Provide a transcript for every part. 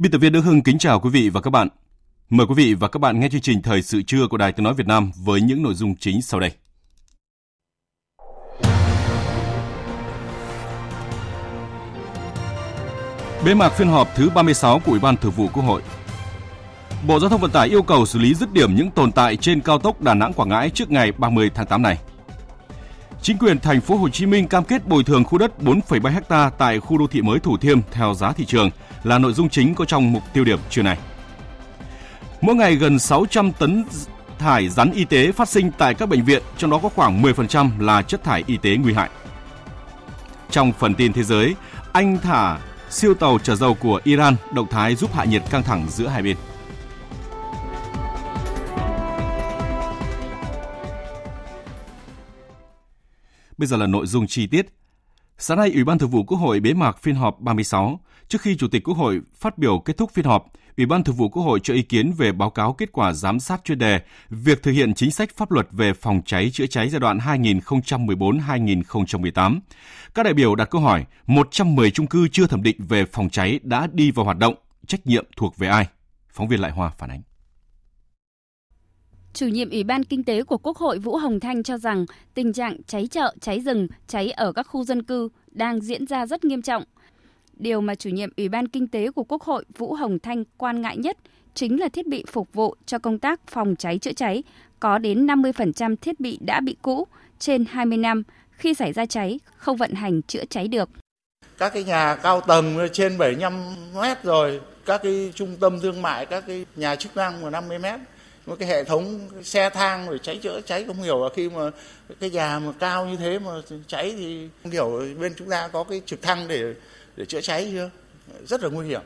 Biên tập viên Đức Hưng kính chào quý vị và các bạn. Mời quý vị và các bạn nghe chương trình Thời sự trưa của Đài Tiếng Nói Việt Nam với những nội dung chính sau đây. Bế mạc phiên họp thứ 36 của Ủy ban Thường vụ Quốc hội. Bộ Giao thông Vận tải yêu cầu xử lý dứt điểm những tồn tại trên cao tốc Đà Nẵng Quảng Ngãi trước ngày 30 tháng 8 này. Chính quyền thành phố Hồ Chí Minh cam kết bồi thường khu đất 4,7 ha tại khu đô thị mới Thủ Thiêm theo giá thị trường là nội dung chính có trong mục tiêu điểm trưa này. Mỗi ngày gần 600 tấn thải rắn y tế phát sinh tại các bệnh viện, trong đó có khoảng 10% là chất thải y tế nguy hại. Trong phần tin thế giới, Anh thả siêu tàu chở dầu của Iran động thái giúp hạ nhiệt căng thẳng giữa hai bên. Bây giờ là nội dung chi tiết. Sáng nay, Ủy ban Thường vụ Quốc hội bế mạc phiên họp 36. Trước khi Chủ tịch Quốc hội phát biểu kết thúc phiên họp, Ủy ban Thường vụ Quốc hội cho ý kiến về báo cáo kết quả giám sát chuyên đề việc thực hiện chính sách pháp luật về phòng cháy chữa cháy giai đoạn 2014-2018. Các đại biểu đặt câu hỏi, 110 chung cư chưa thẩm định về phòng cháy đã đi vào hoạt động, trách nhiệm thuộc về ai? Phóng viên Lại Hoa phản ánh. Chủ nhiệm Ủy ban Kinh tế của Quốc hội Vũ Hồng Thanh cho rằng tình trạng cháy chợ, cháy rừng, cháy ở các khu dân cư đang diễn ra rất nghiêm trọng. Điều mà chủ nhiệm Ủy ban Kinh tế của Quốc hội Vũ Hồng Thanh quan ngại nhất chính là thiết bị phục vụ cho công tác phòng cháy chữa cháy. Có đến 50% thiết bị đã bị cũ, trên 20 năm, khi xảy ra cháy không vận hành chữa cháy được. Các cái nhà cao tầng trên 75 mét rồi, các cái trung tâm thương mại, các cái nhà chức năng mà 50 mét một cái hệ thống xe thang rồi cháy chữa cháy, không hiểu là khi mà cái nhà mà cao như thế mà cháy thì không hiểu bên chúng ta có cái trực thăng để để chữa cháy chưa? Rất là nguy hiểm.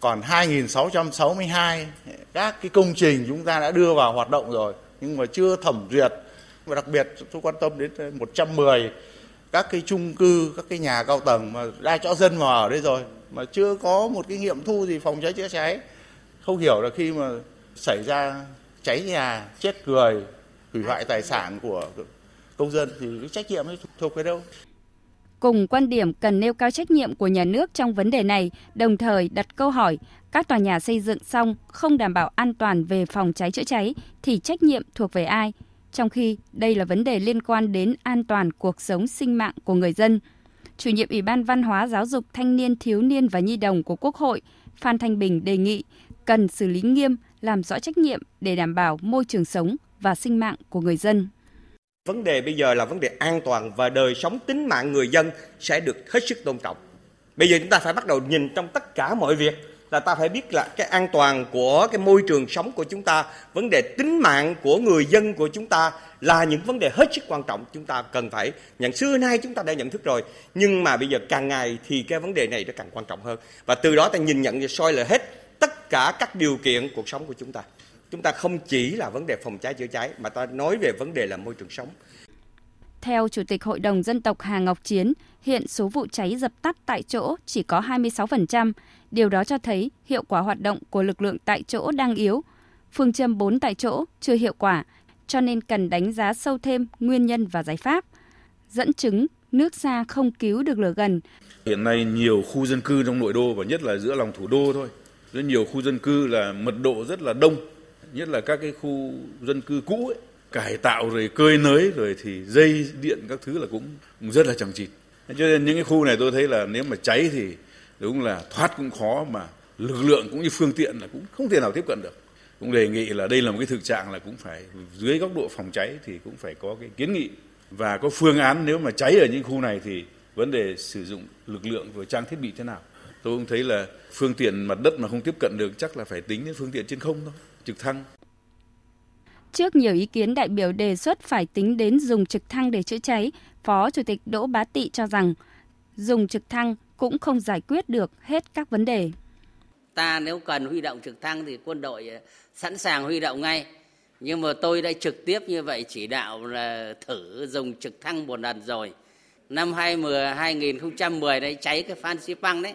Còn 2.662 các cái công trình chúng ta đã đưa vào hoạt động rồi, nhưng mà chưa thẩm duyệt. Và đặc biệt, tôi quan tâm đến 110 các cái chung cư, các cái nhà cao tầng mà đã cho dân vào ở đây rồi, mà chưa có một cái nghiệm thu gì phòng cháy chữa cháy. Không hiểu là khi mà xảy ra cháy nhà chết người hủy hoại tài sản của công dân thì cái trách nhiệm ấy thuộc về đâu Cùng quan điểm cần nêu cao trách nhiệm của nhà nước trong vấn đề này, đồng thời đặt câu hỏi các tòa nhà xây dựng xong không đảm bảo an toàn về phòng cháy chữa cháy thì trách nhiệm thuộc về ai? Trong khi đây là vấn đề liên quan đến an toàn cuộc sống sinh mạng của người dân. Chủ nhiệm Ủy ban Văn hóa Giáo dục Thanh niên Thiếu niên và Nhi đồng của Quốc hội Phan Thanh Bình đề nghị cần xử lý nghiêm, làm rõ trách nhiệm để đảm bảo môi trường sống và sinh mạng của người dân. Vấn đề bây giờ là vấn đề an toàn và đời sống tính mạng người dân sẽ được hết sức tôn trọng. Bây giờ chúng ta phải bắt đầu nhìn trong tất cả mọi việc là ta phải biết là cái an toàn của cái môi trường sống của chúng ta, vấn đề tính mạng của người dân của chúng ta là những vấn đề hết sức quan trọng chúng ta cần phải nhận xưa nay chúng ta đã nhận thức rồi nhưng mà bây giờ càng ngày thì cái vấn đề này nó càng quan trọng hơn và từ đó ta nhìn nhận và soi lại hết tất cả các điều kiện cuộc sống của chúng ta chúng ta không chỉ là vấn đề phòng cháy chữa cháy mà ta nói về vấn đề là môi trường sống theo Chủ tịch Hội đồng Dân tộc Hà Ngọc Chiến, hiện số vụ cháy dập tắt tại chỗ chỉ có 26%. Điều đó cho thấy hiệu quả hoạt động của lực lượng tại chỗ đang yếu. Phương châm 4 tại chỗ chưa hiệu quả, cho nên cần đánh giá sâu thêm nguyên nhân và giải pháp. Dẫn chứng nước xa không cứu được lửa gần. Hiện nay nhiều khu dân cư trong nội đô và nhất là giữa lòng thủ đô thôi. Rất nhiều khu dân cư là mật độ rất là đông, nhất là các cái khu dân cư cũ ấy, cải tạo rồi cơi nới rồi thì dây điện các thứ là cũng rất là chẳng chịt. Cho nên những cái khu này tôi thấy là nếu mà cháy thì đúng là thoát cũng khó mà lực lượng cũng như phương tiện là cũng không thể nào tiếp cận được. Cũng đề nghị là đây là một cái thực trạng là cũng phải dưới góc độ phòng cháy thì cũng phải có cái kiến nghị và có phương án nếu mà cháy ở những khu này thì vấn đề sử dụng lực lượng và trang thiết bị thế nào. Tôi cũng thấy là phương tiện mặt đất mà không tiếp cận được chắc là phải tính đến phương tiện trên không thôi, trực thăng. Trước nhiều ý kiến đại biểu đề xuất phải tính đến dùng trực thăng để chữa cháy, Phó Chủ tịch Đỗ Bá Tị cho rằng dùng trực thăng cũng không giải quyết được hết các vấn đề. Ta nếu cần huy động trực thăng thì quân đội ờ, sẵn sàng huy động ngay. Nhưng mà tôi đã trực tiếp như vậy chỉ đạo là thử dùng trực thăng một lần rồi. Năm 2010, 2010 đấy cháy cái Phan Xipang đấy.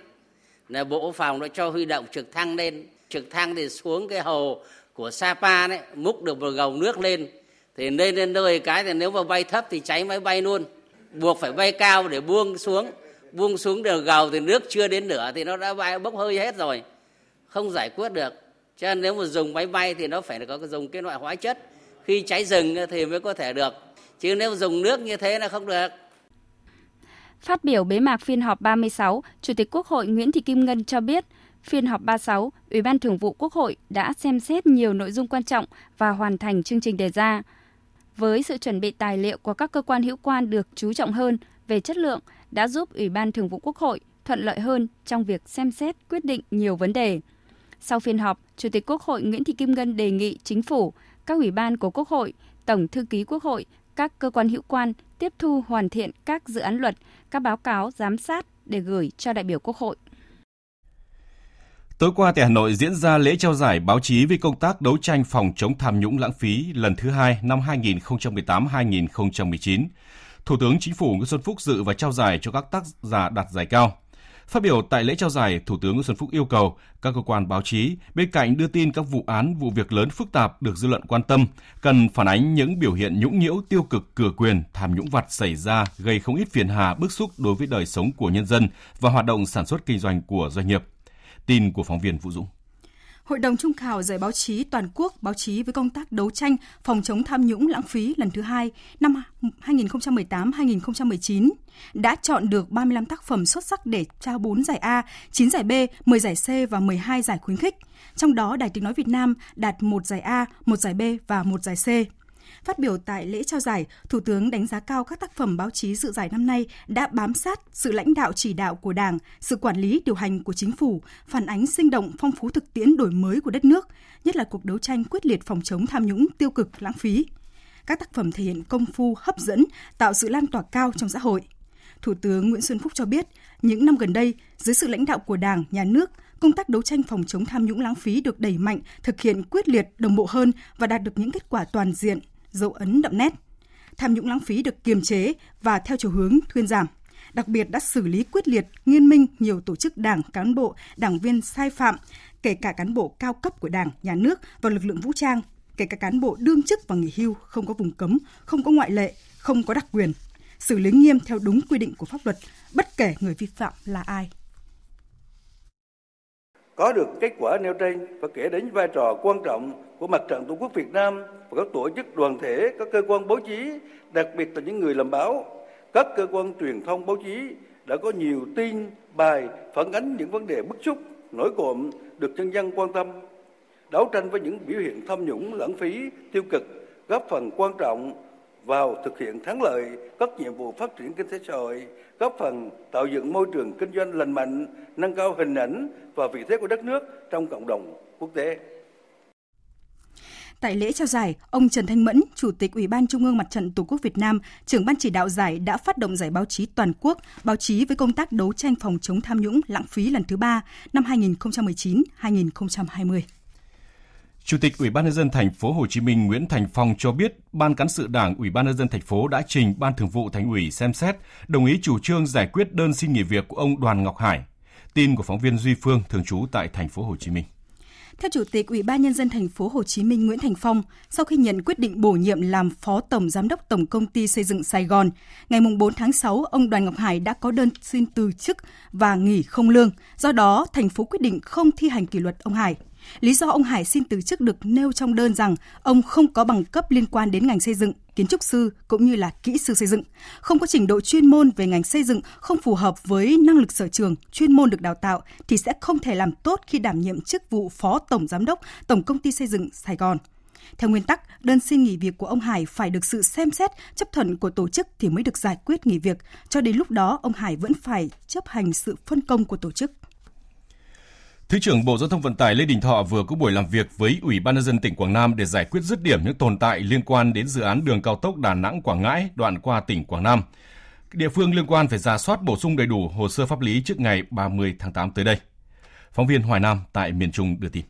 Là bộ phòng đã cho huy động trực thăng lên. Trực thăng thì xuống cái hồ của Sapa đấy, múc được một gầu nước lên. Thì lên lên nơi cái thì nếu mà bay thấp thì cháy máy bay luôn. Buộc phải bay cao để buông xuống. Buông xuống đường gầu thì nước chưa đến nửa thì nó đã bay bốc hơi hết rồi. Không giải quyết được cho nên nếu mà dùng máy bay thì nó phải có dùng cái loại hóa chất khi cháy rừng thì mới có thể được chứ nếu dùng nước như thế là không được Phát biểu bế mạc phiên họp 36, Chủ tịch Quốc hội Nguyễn Thị Kim Ngân cho biết, phiên họp 36, Ủy ban Thường vụ Quốc hội đã xem xét nhiều nội dung quan trọng và hoàn thành chương trình đề ra. Với sự chuẩn bị tài liệu của các cơ quan hữu quan được chú trọng hơn về chất lượng đã giúp Ủy ban Thường vụ Quốc hội thuận lợi hơn trong việc xem xét quyết định nhiều vấn đề. Sau phiên họp, Chủ tịch Quốc hội Nguyễn Thị Kim Ngân đề nghị chính phủ, các ủy ban của Quốc hội, Tổng thư ký Quốc hội, các cơ quan hữu quan tiếp thu hoàn thiện các dự án luật, các báo cáo giám sát để gửi cho đại biểu Quốc hội. Tối qua tại Hà Nội diễn ra lễ trao giải báo chí về công tác đấu tranh phòng chống tham nhũng lãng phí lần thứ hai năm 2018-2019. Thủ tướng Chính phủ Nguyễn Xuân Phúc dự và trao giải cho các tác giả đạt giải cao. Phát biểu tại lễ trao giải, Thủ tướng Nguyễn Xuân Phúc yêu cầu các cơ quan báo chí bên cạnh đưa tin các vụ án, vụ việc lớn phức tạp được dư luận quan tâm, cần phản ánh những biểu hiện nhũng nhiễu, tiêu cực, cửa quyền, tham nhũng vặt xảy ra gây không ít phiền hà bức xúc đối với đời sống của nhân dân và hoạt động sản xuất kinh doanh của doanh nghiệp. Tin của phóng viên Vũ Dũng. Hội đồng Trung khảo Giải báo chí toàn quốc báo chí với công tác đấu tranh phòng chống tham nhũng lãng phí lần thứ hai năm 2018-2019 đã chọn được 35 tác phẩm xuất sắc để trao 4 giải A, 9 giải B, 10 giải C và 12 giải khuyến khích. Trong đó, Đài Tiếng Nói Việt Nam đạt một giải A, một giải B và một giải C. Phát biểu tại lễ trao giải, Thủ tướng đánh giá cao các tác phẩm báo chí dự giải năm nay đã bám sát sự lãnh đạo chỉ đạo của Đảng, sự quản lý điều hành của chính phủ, phản ánh sinh động phong phú thực tiễn đổi mới của đất nước, nhất là cuộc đấu tranh quyết liệt phòng chống tham nhũng tiêu cực lãng phí. Các tác phẩm thể hiện công phu hấp dẫn, tạo sự lan tỏa cao trong xã hội. Thủ tướng Nguyễn Xuân Phúc cho biết, những năm gần đây, dưới sự lãnh đạo của Đảng, Nhà nước, công tác đấu tranh phòng chống tham nhũng lãng phí được đẩy mạnh, thực hiện quyết liệt, đồng bộ hơn và đạt được những kết quả toàn diện, dấu ấn đậm nét. Tham nhũng lãng phí được kiềm chế và theo chiều hướng thuyên giảm. Đặc biệt đã xử lý quyết liệt, nghiêm minh nhiều tổ chức đảng, cán bộ, đảng viên sai phạm, kể cả cán bộ cao cấp của Đảng, Nhà nước và lực lượng vũ trang, kể cả cán bộ đương chức và nghỉ hưu không có vùng cấm, không có ngoại lệ, không có đặc quyền, xử lý nghiêm theo đúng quy định của pháp luật, bất kể người vi phạm là ai. Có được kết quả nêu trên và kể đến vai trò quan trọng của Mặt trận Tổ quốc Việt Nam và các tổ chức đoàn thể, các cơ quan báo chí, đặc biệt là những người làm báo, các cơ quan truyền thông báo chí đã có nhiều tin, bài phản ánh những vấn đề bức xúc, nổi cộm được nhân dân quan tâm, đấu tranh với những biểu hiện tham nhũng, lãng phí, tiêu cực, góp phần quan trọng vào thực hiện thắng lợi các nhiệm vụ phát triển kinh tế xã hội, góp phần tạo dựng môi trường kinh doanh lành mạnh, nâng cao hình ảnh và vị thế của đất nước trong cộng đồng quốc tế. Tại lễ trao giải, ông Trần Thanh Mẫn, Chủ tịch Ủy ban Trung ương Mặt trận Tổ quốc Việt Nam, trưởng ban chỉ đạo giải đã phát động giải báo chí toàn quốc, báo chí với công tác đấu tranh phòng chống tham nhũng lãng phí lần thứ ba năm 2019-2020. Chủ tịch Ủy ban nhân dân thành phố Hồ Chí Minh Nguyễn Thành Phong cho biết, Ban cán sự Đảng Ủy ban nhân dân thành phố đã trình Ban Thường vụ Thành ủy xem xét đồng ý chủ trương giải quyết đơn xin nghỉ việc của ông Đoàn Ngọc Hải. Tin của phóng viên Duy Phương thường trú tại thành phố Hồ Chí Minh. Theo Chủ tịch Ủy ban nhân dân thành phố Hồ Chí Minh Nguyễn Thành Phong, sau khi nhận quyết định bổ nhiệm làm Phó Tổng Giám đốc Tổng Công ty Xây dựng Sài Gòn, ngày 4 tháng 6, ông Đoàn Ngọc Hải đã có đơn xin từ chức và nghỉ không lương. Do đó, thành phố quyết định không thi hành kỷ luật ông Hải. Lý do ông Hải xin từ chức được nêu trong đơn rằng ông không có bằng cấp liên quan đến ngành xây dựng, kiến trúc sư cũng như là kỹ sư xây dựng, không có trình độ chuyên môn về ngành xây dựng, không phù hợp với năng lực sở trường, chuyên môn được đào tạo thì sẽ không thể làm tốt khi đảm nhiệm chức vụ Phó Tổng Giám đốc Tổng Công ty Xây dựng Sài Gòn. Theo nguyên tắc, đơn xin nghỉ việc của ông Hải phải được sự xem xét, chấp thuận của tổ chức thì mới được giải quyết nghỉ việc. Cho đến lúc đó, ông Hải vẫn phải chấp hành sự phân công của tổ chức. Thứ trưởng Bộ Giao thông Vận tải Lê Đình Thọ vừa có buổi làm việc với Ủy ban nhân dân tỉnh Quảng Nam để giải quyết dứt điểm những tồn tại liên quan đến dự án đường cao tốc Đà Nẵng Quảng Ngãi đoạn qua tỉnh Quảng Nam. Địa phương liên quan phải ra soát bổ sung đầy đủ hồ sơ pháp lý trước ngày 30 tháng 8 tới đây. Phóng viên Hoài Nam tại miền Trung đưa tin.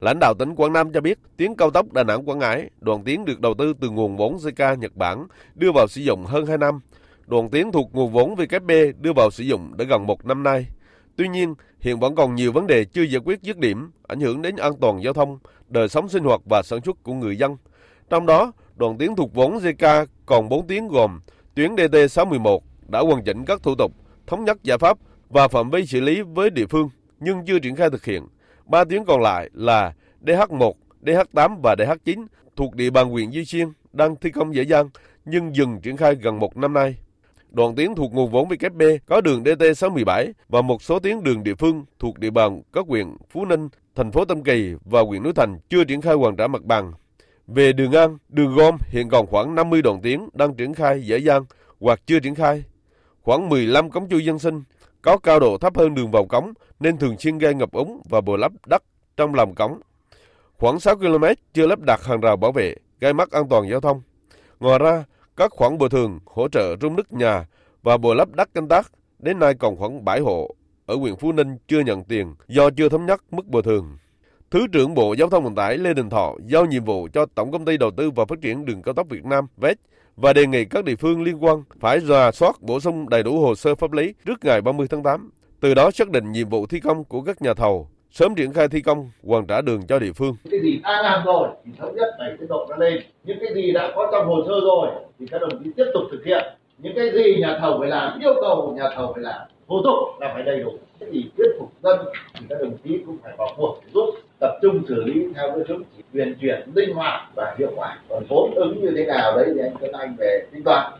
Lãnh đạo tỉnh Quảng Nam cho biết, tuyến cao tốc Đà Nẵng Quảng Ngãi, đoạn tuyến được đầu tư từ nguồn vốn JK Nhật Bản, đưa vào sử dụng hơn 2 năm. Đoạn tuyến thuộc nguồn vốn VKB đưa vào sử dụng đã gần một năm nay. Tuy nhiên, hiện vẫn còn nhiều vấn đề chưa giải quyết dứt điểm, ảnh hưởng đến an toàn giao thông, đời sống sinh hoạt và sản xuất của người dân. Trong đó, đoạn tuyến thuộc vốn JK còn 4 tuyến gồm tuyến DT611 đã hoàn chỉnh các thủ tục, thống nhất giải pháp và phạm vi xử lý với địa phương nhưng chưa triển khai thực hiện. Ba tuyến còn lại là DH1, DH8 và DH9 thuộc địa bàn huyện Duy Xuyên đang thi công dễ dàng nhưng dừng triển khai gần một năm nay. Đoạn tuyến thuộc nguồn vốn VKB có đường DT617 và một số tuyến đường địa phương thuộc địa bàn các huyện Phú Ninh, thành phố Tâm Kỳ và huyện Núi Thành chưa triển khai hoàn trả mặt bằng. Về đường ngang, đường gom hiện còn khoảng 50 đoạn tuyến đang triển khai dễ dàng hoặc chưa triển khai. Khoảng 15 cống chui dân sinh có cao độ thấp hơn đường vào cống nên thường xuyên gây ngập úng và bồi lấp đất trong lòng cống. Khoảng 6 km chưa lắp đặt hàng rào bảo vệ, gây mất an toàn giao thông. Ngoài ra, các khoản bồi thường hỗ trợ rung nứt nhà và bồi lấp đất canh tác đến nay còn khoảng 7 hộ ở huyện Phú Ninh chưa nhận tiền do chưa thống nhất mức bồi thường. Thứ trưởng Bộ Giao thông Vận tải Lê Đình Thọ giao nhiệm vụ cho Tổng công ty Đầu tư và Phát triển Đường cao tốc Việt Nam VET và đề nghị các địa phương liên quan phải rà soát bổ sung đầy đủ hồ sơ pháp lý trước ngày 30 tháng 8. Từ đó xác định nhiệm vụ thi công của các nhà thầu, sớm triển khai thi công, hoàn trả đường cho địa phương. Cái gì đã làm rồi thì thống nhất đẩy cái độ nó lên. Những cái gì đã có trong hồ sơ rồi thì các đồng chí tiếp tục thực hiện. Những cái gì nhà thầu phải làm, yêu cầu nhà thầu phải làm, thủ tục là phải đầy đủ. Cái gì thuyết phục dân thì các đồng chí cũng phải vào cuộc giúp tập trung xử lý theo cái hướng chỉ truyền chuyển linh hoạt và hiệu quả còn vốn ứng như thế nào đấy thì anh Tuấn Anh về tính toán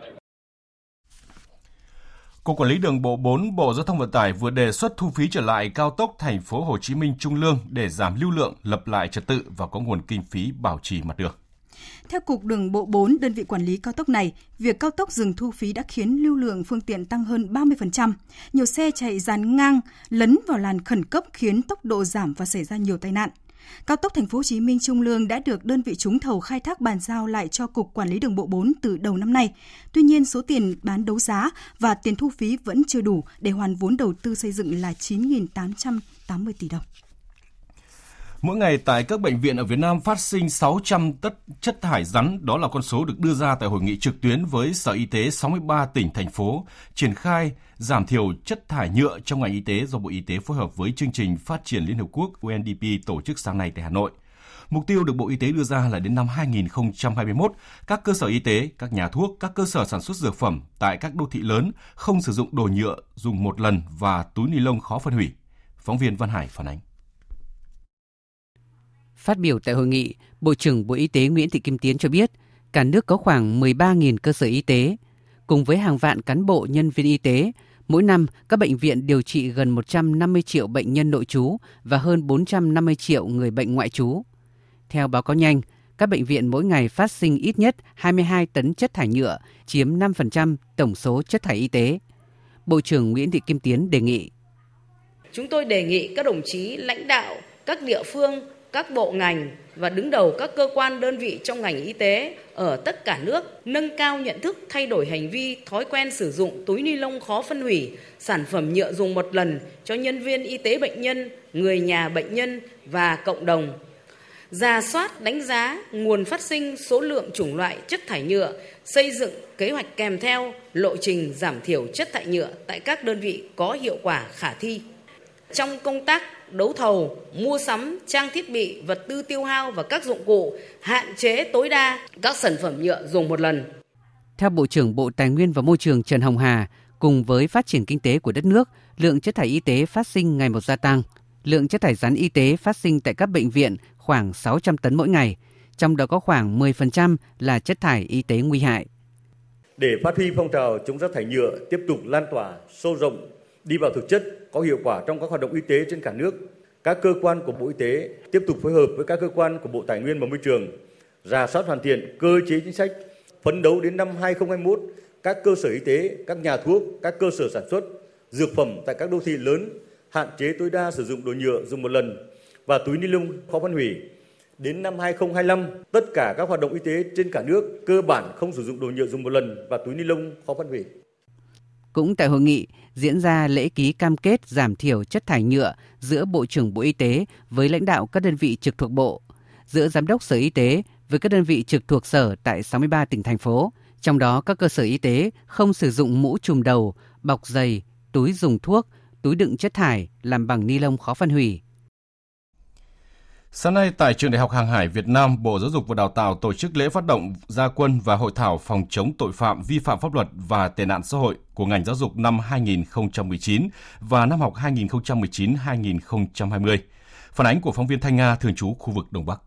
Cục Quản lý Đường bộ 4 Bộ Giao thông Vận tải vừa đề xuất thu phí trở lại cao tốc thành phố Hồ Chí Minh Trung Lương để giảm lưu lượng, lập lại trật tự và có nguồn kinh phí bảo trì mặt đường. Theo Cục Đường bộ 4, đơn vị quản lý cao tốc này, việc cao tốc dừng thu phí đã khiến lưu lượng phương tiện tăng hơn 30%. Nhiều xe chạy dàn ngang, lấn vào làn khẩn cấp khiến tốc độ giảm và xảy ra nhiều tai nạn. Cao tốc Thành phố Hồ Chí Minh Trung Lương đã được đơn vị trúng thầu khai thác bàn giao lại cho Cục Quản lý Đường bộ 4 từ đầu năm nay. Tuy nhiên, số tiền bán đấu giá và tiền thu phí vẫn chưa đủ để hoàn vốn đầu tư xây dựng là 9.880 tỷ đồng. Mỗi ngày tại các bệnh viện ở Việt Nam phát sinh 600 tất chất thải rắn, đó là con số được đưa ra tại hội nghị trực tuyến với Sở Y tế 63 tỉnh thành phố triển khai giảm thiểu chất thải nhựa trong ngành y tế do Bộ Y tế phối hợp với chương trình phát triển Liên Hợp Quốc UNDP tổ chức sáng nay tại Hà Nội. Mục tiêu được Bộ Y tế đưa ra là đến năm 2021, các cơ sở y tế, các nhà thuốc, các cơ sở sản xuất dược phẩm tại các đô thị lớn không sử dụng đồ nhựa dùng một lần và túi ni lông khó phân hủy. Phóng viên Văn Hải phản ánh. Phát biểu tại hội nghị, Bộ trưởng Bộ Y tế Nguyễn Thị Kim Tiến cho biết, cả nước có khoảng 13.000 cơ sở y tế. Cùng với hàng vạn cán bộ nhân viên y tế, mỗi năm các bệnh viện điều trị gần 150 triệu bệnh nhân nội trú và hơn 450 triệu người bệnh ngoại trú. Theo báo cáo nhanh, các bệnh viện mỗi ngày phát sinh ít nhất 22 tấn chất thải nhựa, chiếm 5% tổng số chất thải y tế. Bộ trưởng Nguyễn Thị Kim Tiến đề nghị. Chúng tôi đề nghị các đồng chí lãnh đạo các địa phương các bộ ngành và đứng đầu các cơ quan đơn vị trong ngành y tế ở tất cả nước nâng cao nhận thức thay đổi hành vi, thói quen sử dụng túi ni lông khó phân hủy, sản phẩm nhựa dùng một lần cho nhân viên y tế bệnh nhân, người nhà bệnh nhân và cộng đồng. Ra soát đánh giá nguồn phát sinh, số lượng chủng loại chất thải nhựa, xây dựng kế hoạch kèm theo lộ trình giảm thiểu chất thải nhựa tại các đơn vị có hiệu quả khả thi trong công tác đấu thầu, mua sắm trang thiết bị, vật tư tiêu hao và các dụng cụ, hạn chế tối đa các sản phẩm nhựa dùng một lần. Theo Bộ trưởng Bộ Tài nguyên và Môi trường Trần Hồng Hà, cùng với phát triển kinh tế của đất nước, lượng chất thải y tế phát sinh ngày một gia tăng. Lượng chất thải rắn y tế phát sinh tại các bệnh viện khoảng 600 tấn mỗi ngày, trong đó có khoảng 10% là chất thải y tế nguy hại. Để phát huy phong trào chống rác thải nhựa tiếp tục lan tỏa, sâu rộng, đi vào thực chất, có hiệu quả trong các hoạt động y tế trên cả nước, các cơ quan của Bộ Y tế tiếp tục phối hợp với các cơ quan của Bộ Tài nguyên và Môi trường rà soát hoàn thiện cơ chế chính sách phấn đấu đến năm 2021 các cơ sở y tế, các nhà thuốc, các cơ sở sản xuất dược phẩm tại các đô thị lớn hạn chế tối đa sử dụng đồ nhựa dùng một lần và túi ni lông khó phân hủy. Đến năm 2025, tất cả các hoạt động y tế trên cả nước cơ bản không sử dụng đồ nhựa dùng một lần và túi ni lông khó phân hủy. Cũng tại hội nghị, diễn ra lễ ký cam kết giảm thiểu chất thải nhựa giữa Bộ trưởng Bộ Y tế với lãnh đạo các đơn vị trực thuộc Bộ, giữa Giám đốc Sở Y tế với các đơn vị trực thuộc Sở tại 63 tỉnh thành phố, trong đó các cơ sở y tế không sử dụng mũ trùm đầu, bọc giày, túi dùng thuốc, túi đựng chất thải làm bằng ni lông khó phân hủy. Sáng nay tại Trường Đại học Hàng hải Việt Nam, Bộ Giáo dục và Đào tạo tổ chức lễ phát động gia quân và hội thảo phòng chống tội phạm vi phạm pháp luật và tệ nạn xã hội của ngành giáo dục năm 2019 và năm học 2019-2020. Phản ánh của phóng viên Thanh Nga thường trú khu vực Đông Bắc.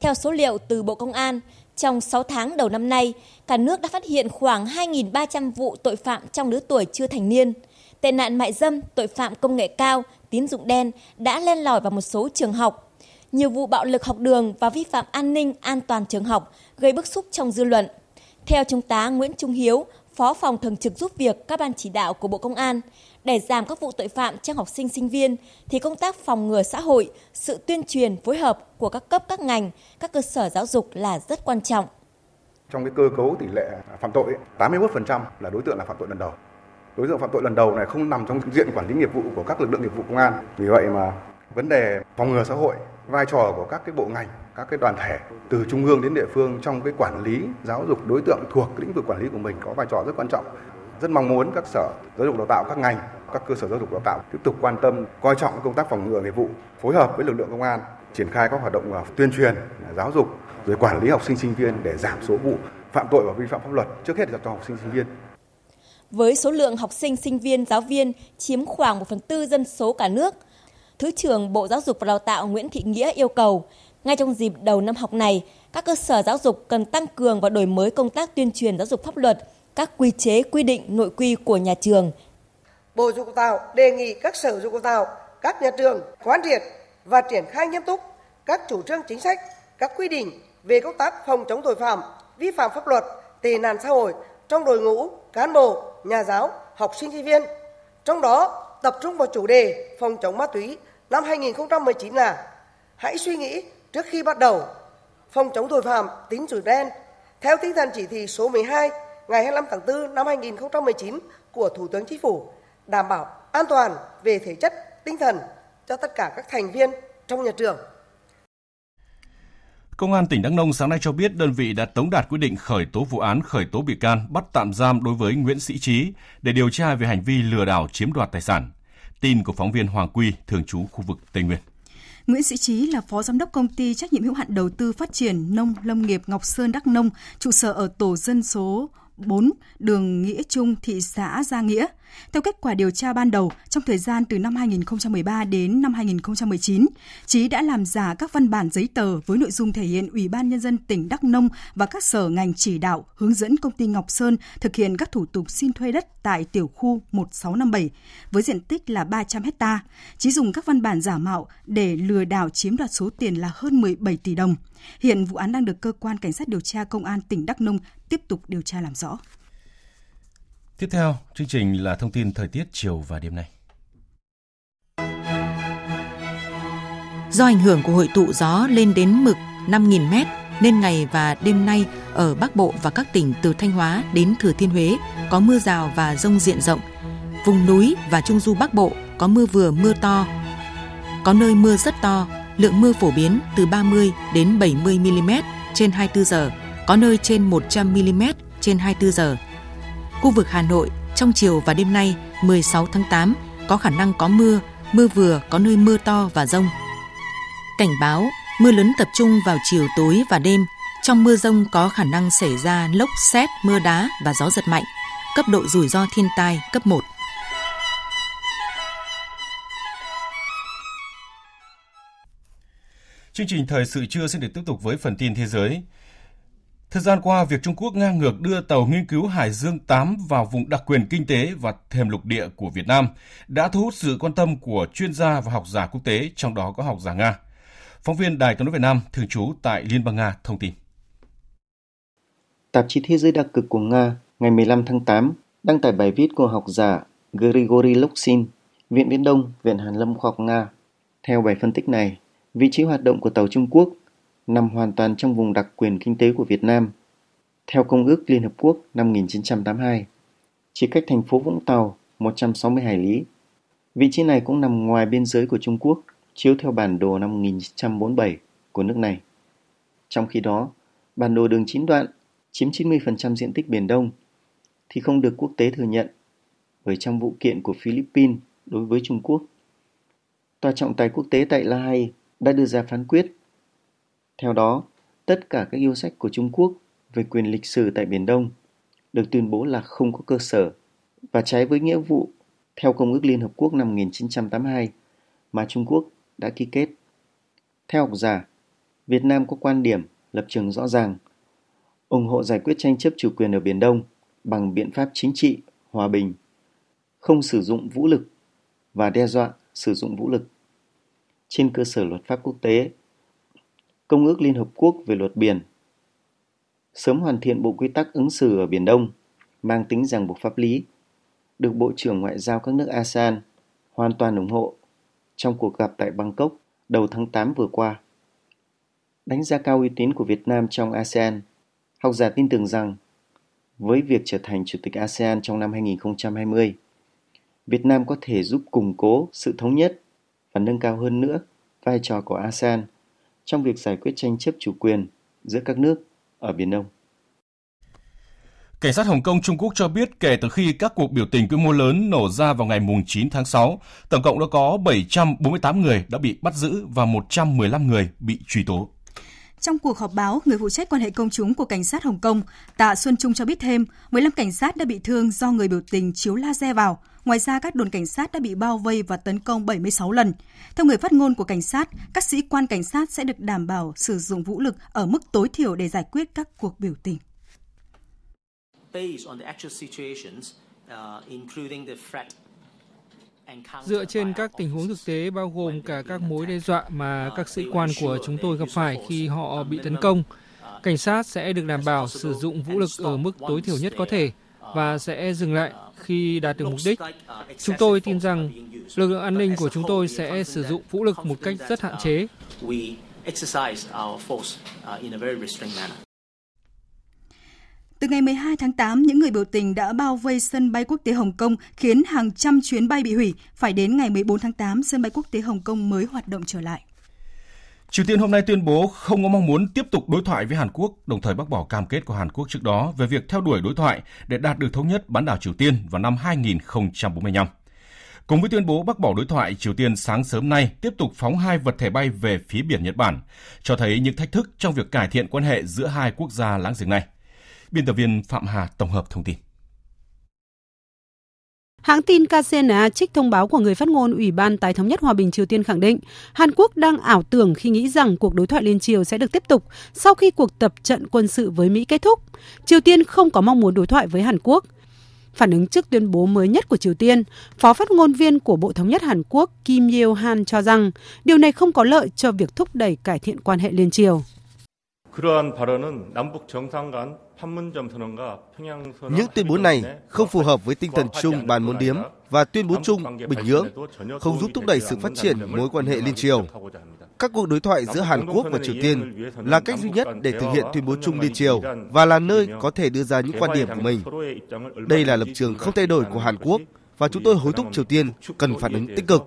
Theo số liệu từ Bộ Công an, trong 6 tháng đầu năm nay, cả nước đã phát hiện khoảng 2.300 vụ tội phạm trong lứa tuổi chưa thành niên. Tệ nạn mại dâm, tội phạm công nghệ cao, tín dụng đen đã len lỏi vào một số trường học. Nhiều vụ bạo lực học đường và vi phạm an ninh an toàn trường học gây bức xúc trong dư luận. Theo Trung tá Nguyễn Trung Hiếu, Phó phòng thường trực giúp việc các ban chỉ đạo của Bộ Công an, để giảm các vụ tội phạm trong học sinh sinh viên thì công tác phòng ngừa xã hội, sự tuyên truyền phối hợp của các cấp các ngành, các cơ sở giáo dục là rất quan trọng. Trong cái cơ cấu tỷ lệ phạm tội 81% là đối tượng là phạm tội lần đầu. Đối tượng phạm tội lần đầu này không nằm trong diện quản lý nghiệp vụ của các lực lượng nghiệp vụ công an. Vì vậy mà vấn đề phòng ngừa xã hội, vai trò của các cái bộ ngành, các cái đoàn thể từ trung ương đến địa phương trong cái quản lý giáo dục đối tượng thuộc lĩnh vực quản lý của mình có vai trò rất quan trọng rất mong muốn các sở giáo dục đào tạo các ngành các cơ sở giáo dục đào tạo tiếp tục quan tâm coi trọng công tác phòng ngừa nghiệp vụ phối hợp với lực lượng công an triển khai các hoạt động à, tuyên truyền à, giáo dục rồi quản lý học sinh sinh viên để giảm số vụ phạm tội và vi phạm pháp luật trước hết là cho học sinh sinh viên với số lượng học sinh sinh viên giáo viên chiếm khoảng 1 phần tư dân số cả nước Thứ trưởng Bộ Giáo dục và Đào tạo Nguyễn Thị Nghĩa yêu cầu ngay trong dịp đầu năm học này, các cơ sở giáo dục cần tăng cường và đổi mới công tác tuyên truyền giáo dục pháp luật, các quy chế quy định nội quy của nhà trường. Bộ Giáo dục tạo đề nghị các sở giáo dục tạo, các nhà trường quán triệt và triển khai nghiêm túc các chủ trương chính sách, các quy định về công tác phòng chống tội phạm, vi phạm pháp luật, tệ nạn xã hội trong đội ngũ cán bộ, nhà giáo, học sinh sinh viên. Trong đó tập trung vào chủ đề phòng chống ma túy năm 2019 là hãy suy nghĩ trước khi bắt đầu phòng chống tội phạm tín dụng đen theo tinh thần chỉ thị số 12 ngày 25 tháng 4 năm 2019 của Thủ tướng Chính phủ đảm bảo an toàn về thể chất, tinh thần cho tất cả các thành viên trong nhà trường. Công an tỉnh Đắk Nông sáng nay cho biết đơn vị đã tống đạt quyết định khởi tố vụ án khởi tố bị can bắt tạm giam đối với Nguyễn Sĩ Trí để điều tra về hành vi lừa đảo chiếm đoạt tài sản. Tin của phóng viên Hoàng Quy, thường trú khu vực Tây Nguyên. Nguyễn Sĩ Trí là phó giám đốc công ty trách nhiệm hữu hạn đầu tư phát triển nông lâm nghiệp Ngọc Sơn Đắk Nông, trụ sở ở tổ dân số 4, đường Nghĩa Trung, thị xã Gia Nghĩa. Theo kết quả điều tra ban đầu, trong thời gian từ năm 2013 đến năm 2019, Trí đã làm giả các văn bản giấy tờ với nội dung thể hiện Ủy ban Nhân dân tỉnh Đắk Nông và các sở ngành chỉ đạo hướng dẫn công ty Ngọc Sơn thực hiện các thủ tục xin thuê đất tại tiểu khu 1657 với diện tích là 300 hecta. Trí dùng các văn bản giả mạo để lừa đảo chiếm đoạt số tiền là hơn 17 tỷ đồng. Hiện vụ án đang được cơ quan cảnh sát điều tra công an tỉnh Đắk Nông tiếp tục điều tra làm rõ. Tiếp theo, chương trình là thông tin thời tiết chiều và đêm nay. Do ảnh hưởng của hội tụ gió lên đến mực 5.000 m nên ngày và đêm nay ở Bắc Bộ và các tỉnh từ Thanh Hóa đến Thừa Thiên Huế có mưa rào và rông diện rộng. Vùng núi và Trung Du Bắc Bộ có mưa vừa mưa to. Có nơi mưa rất to, lượng mưa phổ biến từ 30 đến 70 mm trên 24 giờ, có nơi trên 100 mm trên 24 giờ. Khu vực Hà Nội trong chiều và đêm nay 16 tháng 8 có khả năng có mưa, mưa vừa có nơi mưa to và rông. Cảnh báo mưa lớn tập trung vào chiều tối và đêm. Trong mưa rông có khả năng xảy ra lốc xét, mưa đá và gió giật mạnh. Cấp độ rủi ro thiên tai cấp 1. Chương trình thời sự trưa sẽ được tiếp tục với phần tin thế giới. Thời gian qua, việc Trung Quốc ngang ngược đưa tàu nghiên cứu Hải Dương 8 vào vùng đặc quyền kinh tế và thềm lục địa của Việt Nam đã thu hút sự quan tâm của chuyên gia và học giả quốc tế, trong đó có học giả Nga. Phóng viên Đài tiếng nói Việt Nam thường trú tại Liên bang Nga thông tin. Tạp chí Thế giới đặc cực của Nga ngày 15 tháng 8 đăng tải bài viết của học giả Grigory Loksin, Viện Viễn Đông, Viện Hàn Lâm Khoa học Nga. Theo bài phân tích này, vị trí hoạt động của tàu Trung Quốc nằm hoàn toàn trong vùng đặc quyền kinh tế của Việt Nam. Theo Công ước Liên Hợp Quốc năm 1982, chỉ cách thành phố Vũng Tàu 160 hải lý. Vị trí này cũng nằm ngoài biên giới của Trung Quốc, chiếu theo bản đồ năm 1947 của nước này. Trong khi đó, bản đồ đường chín đoạn chiếm 90% diện tích Biển Đông thì không được quốc tế thừa nhận bởi trong vụ kiện của Philippines đối với Trung Quốc. Tòa trọng tài quốc tế tại La Hay đã đưa ra phán quyết theo đó, tất cả các yêu sách của Trung Quốc về quyền lịch sử tại Biển Đông được tuyên bố là không có cơ sở và trái với nghĩa vụ theo Công ước Liên Hợp Quốc năm 1982 mà Trung Quốc đã ký kết. Theo học giả, Việt Nam có quan điểm, lập trường rõ ràng, ủng hộ giải quyết tranh chấp chủ quyền ở Biển Đông bằng biện pháp chính trị, hòa bình, không sử dụng vũ lực và đe dọa sử dụng vũ lực. Trên cơ sở luật pháp quốc tế Công ước Liên Hợp Quốc về luật biển sớm hoàn thiện bộ quy tắc ứng xử ở Biển Đông mang tính ràng buộc pháp lý được Bộ trưởng Ngoại giao các nước ASEAN hoàn toàn ủng hộ trong cuộc gặp tại Bangkok đầu tháng 8 vừa qua. Đánh giá cao uy tín của Việt Nam trong ASEAN, học giả tin tưởng rằng với việc trở thành Chủ tịch ASEAN trong năm 2020, Việt Nam có thể giúp củng cố sự thống nhất và nâng cao hơn nữa vai trò của ASEAN trong việc giải quyết tranh chấp chủ quyền giữa các nước ở Biển Đông. Cảnh sát Hồng Kông Trung Quốc cho biết kể từ khi các cuộc biểu tình quy mô lớn nổ ra vào ngày 9 tháng 6, tổng cộng đã có 748 người đã bị bắt giữ và 115 người bị truy tố. Trong cuộc họp báo, người phụ trách quan hệ công chúng của cảnh sát Hồng Kông, Tạ Xuân Trung cho biết thêm, 15 cảnh sát đã bị thương do người biểu tình chiếu laser vào. Ngoài ra, các đồn cảnh sát đã bị bao vây và tấn công 76 lần. Theo người phát ngôn của cảnh sát, các sĩ quan cảnh sát sẽ được đảm bảo sử dụng vũ lực ở mức tối thiểu để giải quyết các cuộc biểu tình. Dựa trên các tình huống thực tế bao gồm cả các mối đe dọa mà các sĩ quan của chúng tôi gặp phải khi họ bị tấn công, cảnh sát sẽ được đảm bảo sử dụng vũ lực ở mức tối thiểu nhất có thể và sẽ dừng lại khi đạt được mục đích. Chúng tôi tin rằng lực lượng an ninh của chúng tôi sẽ sử dụng vũ lực một cách rất hạn chế. Từ ngày 12 tháng 8, những người biểu tình đã bao vây sân bay quốc tế Hồng Kông khiến hàng trăm chuyến bay bị hủy. Phải đến ngày 14 tháng 8, sân bay quốc tế Hồng Kông mới hoạt động trở lại. Triều Tiên hôm nay tuyên bố không có mong muốn tiếp tục đối thoại với Hàn Quốc, đồng thời bác bỏ cam kết của Hàn Quốc trước đó về việc theo đuổi đối thoại để đạt được thống nhất bán đảo Triều Tiên vào năm 2045. Cùng với tuyên bố bác bỏ đối thoại, Triều Tiên sáng sớm nay tiếp tục phóng hai vật thể bay về phía biển Nhật Bản, cho thấy những thách thức trong việc cải thiện quan hệ giữa hai quốc gia láng giềng này. Biên tập viên Phạm Hà tổng hợp thông tin. Hãng tin KCNA trích thông báo của người phát ngôn Ủy ban tái thống nhất hòa bình Triều Tiên khẳng định Hàn Quốc đang ảo tưởng khi nghĩ rằng cuộc đối thoại liên triều sẽ được tiếp tục sau khi cuộc tập trận quân sự với Mỹ kết thúc. Triều Tiên không có mong muốn đối thoại với Hàn Quốc. Phản ứng trước tuyên bố mới nhất của Triều Tiên, Phó phát ngôn viên của Bộ Thống nhất Hàn Quốc Kim Yeo Han cho rằng điều này không có lợi cho việc thúc đẩy cải thiện quan hệ liên triều. Những tuyên bố này không phù hợp với tinh thần chung bàn môn điếm và tuyên bố chung Bình Nhưỡng, không giúp thúc đẩy sự phát triển mối quan hệ liên triều. Các cuộc đối thoại giữa Hàn Quốc và Triều Tiên là cách duy nhất để thực hiện tuyên bố chung liên triều và là nơi có thể đưa ra những quan điểm của mình. Đây là lập trường không thay đổi của Hàn Quốc và chúng tôi hối thúc Triều Tiên cần phản ứng tích cực.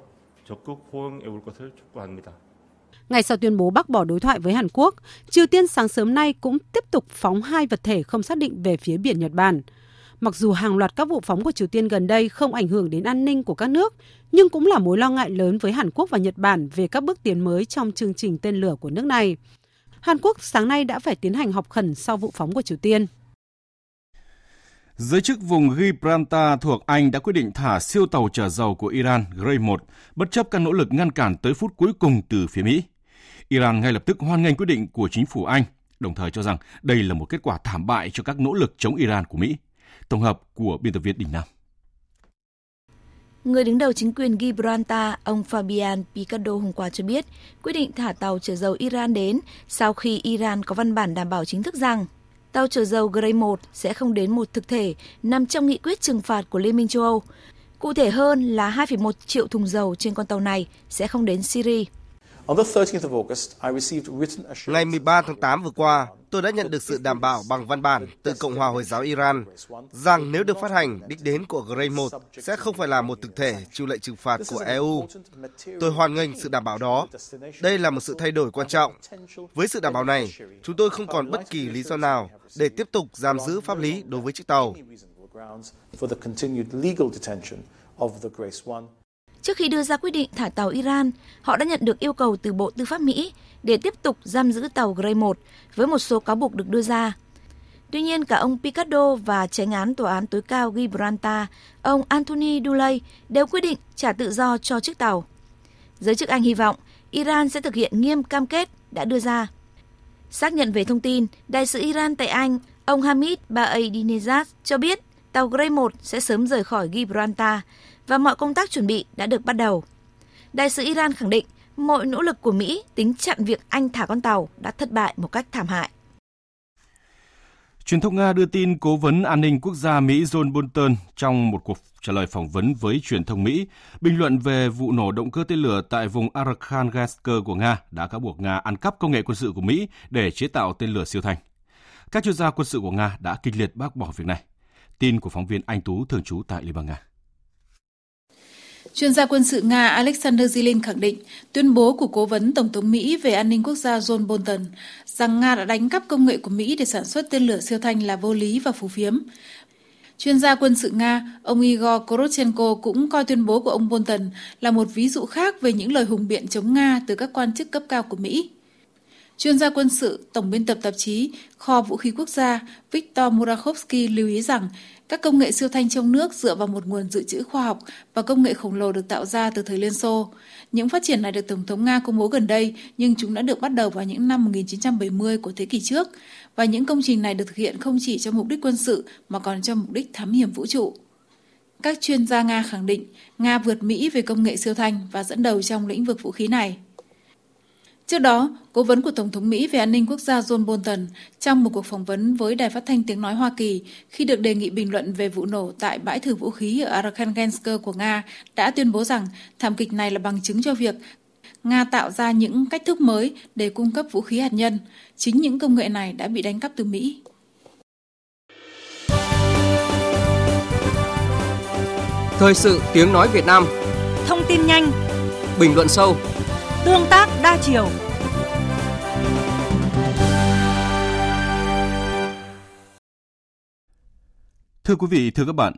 Ngay sau tuyên bố bác bỏ đối thoại với Hàn Quốc, Triều Tiên sáng sớm nay cũng tiếp tục phóng hai vật thể không xác định về phía biển Nhật Bản. Mặc dù hàng loạt các vụ phóng của Triều Tiên gần đây không ảnh hưởng đến an ninh của các nước, nhưng cũng là mối lo ngại lớn với Hàn Quốc và Nhật Bản về các bước tiến mới trong chương trình tên lửa của nước này. Hàn Quốc sáng nay đã phải tiến hành họp khẩn sau vụ phóng của Triều Tiên. Giới chức vùng Gibraltar thuộc Anh đã quyết định thả siêu tàu chở dầu của Iran Grey 1, bất chấp các nỗ lực ngăn cản tới phút cuối cùng từ phía Mỹ. Iran ngay lập tức hoan nghênh quyết định của chính phủ Anh, đồng thời cho rằng đây là một kết quả thảm bại cho các nỗ lực chống Iran của Mỹ. Tổng hợp của biên tập viên Đình Nam. Người đứng đầu chính quyền Gibraltar, ông Fabian Picardo hôm qua cho biết quyết định thả tàu chở dầu Iran đến sau khi Iran có văn bản đảm bảo chính thức rằng tàu chở dầu Grey 1 sẽ không đến một thực thể nằm trong nghị quyết trừng phạt của Liên minh châu Âu. Cụ thể hơn là 2,1 triệu thùng dầu trên con tàu này sẽ không đến Syria. Ngày 13 tháng 8 vừa qua, tôi đã nhận được sự đảm bảo bằng văn bản từ Cộng hòa Hồi giáo Iran rằng nếu được phát hành, đích đến của Grey 1 sẽ không phải là một thực thể chịu lệnh trừng phạt của EU. Tôi hoan nghênh sự đảm bảo đó. Đây là một sự thay đổi quan trọng. Với sự đảm bảo này, chúng tôi không còn bất kỳ lý do nào để tiếp tục giam giữ pháp lý đối với chiếc tàu. Trước khi đưa ra quyết định thả tàu Iran, họ đã nhận được yêu cầu từ Bộ Tư pháp Mỹ để tiếp tục giam giữ tàu Grey 1 với một số cáo buộc được đưa ra. Tuy nhiên, cả ông Picardo và tránh án tòa án tối cao Gibraltar, ông Anthony Duley đều quyết định trả tự do cho chiếc tàu. Giới chức Anh hy vọng Iran sẽ thực hiện nghiêm cam kết đã đưa ra. Xác nhận về thông tin, đại sứ Iran tại Anh, ông Hamid Baadinejad cho biết tàu Grey 1 sẽ sớm rời khỏi Gibraltar và mọi công tác chuẩn bị đã được bắt đầu. Đại sứ Iran khẳng định mọi nỗ lực của Mỹ tính chặn việc Anh thả con tàu đã thất bại một cách thảm hại. Truyền thông Nga đưa tin cố vấn an ninh quốc gia Mỹ John Bolton trong một cuộc trả lời phỏng vấn với truyền thông Mỹ, bình luận về vụ nổ động cơ tên lửa tại vùng Arkhangelsk của Nga đã cáo buộc Nga ăn cắp công nghệ quân sự của Mỹ để chế tạo tên lửa siêu thanh. Các chuyên gia quân sự của Nga đã kịch liệt bác bỏ việc này. Tin của phóng viên Anh Tú thường trú tại Liên bang Nga. Chuyên gia quân sự Nga Alexander Zilin khẳng định tuyên bố của cố vấn Tổng thống Mỹ về an ninh quốc gia John Bolton rằng Nga đã đánh cắp công nghệ của Mỹ để sản xuất tên lửa siêu thanh là vô lý và phù phiếm. Chuyên gia quân sự Nga, ông Igor Korotchenko cũng coi tuyên bố của ông Bolton là một ví dụ khác về những lời hùng biện chống Nga từ các quan chức cấp cao của Mỹ. Chuyên gia quân sự, tổng biên tập tạp chí Kho Vũ khí Quốc gia Viktor Murakhovsky lưu ý rằng các công nghệ siêu thanh trong nước dựa vào một nguồn dự trữ khoa học và công nghệ khổng lồ được tạo ra từ thời Liên Xô. Những phát triển này được Tổng thống Nga công bố gần đây, nhưng chúng đã được bắt đầu vào những năm 1970 của thế kỷ trước, và những công trình này được thực hiện không chỉ cho mục đích quân sự mà còn cho mục đích thám hiểm vũ trụ. Các chuyên gia Nga khẳng định Nga vượt Mỹ về công nghệ siêu thanh và dẫn đầu trong lĩnh vực vũ khí này. Trước đó, cố vấn của Tổng thống Mỹ về an ninh quốc gia John Bolton trong một cuộc phỏng vấn với Đài Phát thanh Tiếng Nói Hoa Kỳ khi được đề nghị bình luận về vụ nổ tại bãi thử vũ khí ở Arkhangelsk của Nga đã tuyên bố rằng thảm kịch này là bằng chứng cho việc Nga tạo ra những cách thức mới để cung cấp vũ khí hạt nhân. Chính những công nghệ này đã bị đánh cắp từ Mỹ. Thời sự tiếng nói Việt Nam Thông tin nhanh Bình luận sâu Tương tác đa chiều. Thưa quý vị, thưa các bạn,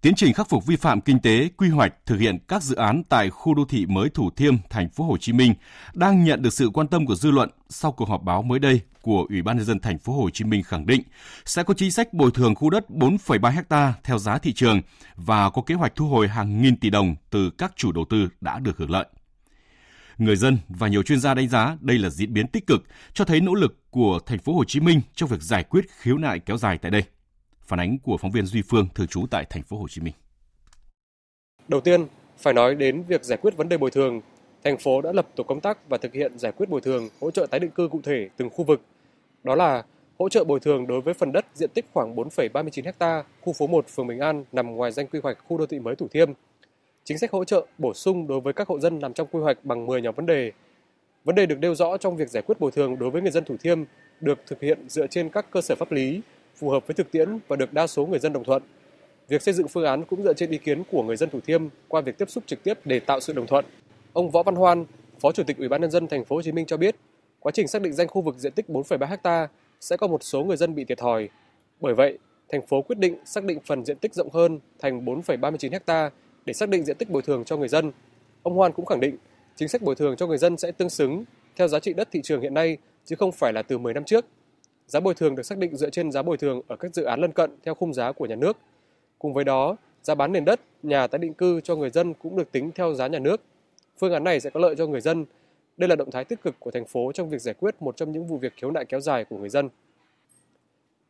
tiến trình khắc phục vi phạm kinh tế, quy hoạch thực hiện các dự án tại khu đô thị mới Thủ Thiêm, thành phố Hồ Chí Minh đang nhận được sự quan tâm của dư luận sau cuộc họp báo mới đây của Ủy ban nhân dân thành phố Hồ Chí Minh khẳng định sẽ có chính sách bồi thường khu đất 4,3 ha theo giá thị trường và có kế hoạch thu hồi hàng nghìn tỷ đồng từ các chủ đầu tư đã được hưởng lợi. Người dân và nhiều chuyên gia đánh giá đây là diễn biến tích cực, cho thấy nỗ lực của thành phố Hồ Chí Minh trong việc giải quyết khiếu nại kéo dài tại đây. Phản ánh của phóng viên Duy Phương thường trú tại thành phố Hồ Chí Minh. Đầu tiên, phải nói đến việc giải quyết vấn đề bồi thường. Thành phố đã lập tổ công tác và thực hiện giải quyết bồi thường, hỗ trợ tái định cư cụ thể từng khu vực. Đó là hỗ trợ bồi thường đối với phần đất diện tích khoảng 4,39 ha, khu phố 1 phường Bình An nằm ngoài danh quy hoạch khu đô thị mới Thủ Thiêm chính sách hỗ trợ bổ sung đối với các hộ dân nằm trong quy hoạch bằng 10 nhóm vấn đề. Vấn đề được nêu rõ trong việc giải quyết bồi thường đối với người dân Thủ Thiêm được thực hiện dựa trên các cơ sở pháp lý phù hợp với thực tiễn và được đa số người dân đồng thuận. Việc xây dựng phương án cũng dựa trên ý kiến của người dân Thủ Thiêm qua việc tiếp xúc trực tiếp để tạo sự đồng thuận. Ông Võ Văn Hoan, Phó Chủ tịch Ủy ban nhân dân thành phố Hồ Chí Minh cho biết, quá trình xác định danh khu vực diện tích 4,3 ha sẽ có một số người dân bị thiệt thòi. Bởi vậy, thành phố quyết định xác định phần diện tích rộng hơn thành 4,39 ha để xác định diện tích bồi thường cho người dân. Ông Hoan cũng khẳng định chính sách bồi thường cho người dân sẽ tương xứng theo giá trị đất thị trường hiện nay chứ không phải là từ 10 năm trước. Giá bồi thường được xác định dựa trên giá bồi thường ở các dự án lân cận theo khung giá của nhà nước. Cùng với đó, giá bán nền đất, nhà tái định cư cho người dân cũng được tính theo giá nhà nước. Phương án này sẽ có lợi cho người dân Đây là động thái tích cực của thành phố trong việc giải quyết một trong những vụ việc khiếu nại kéo dài của người dân.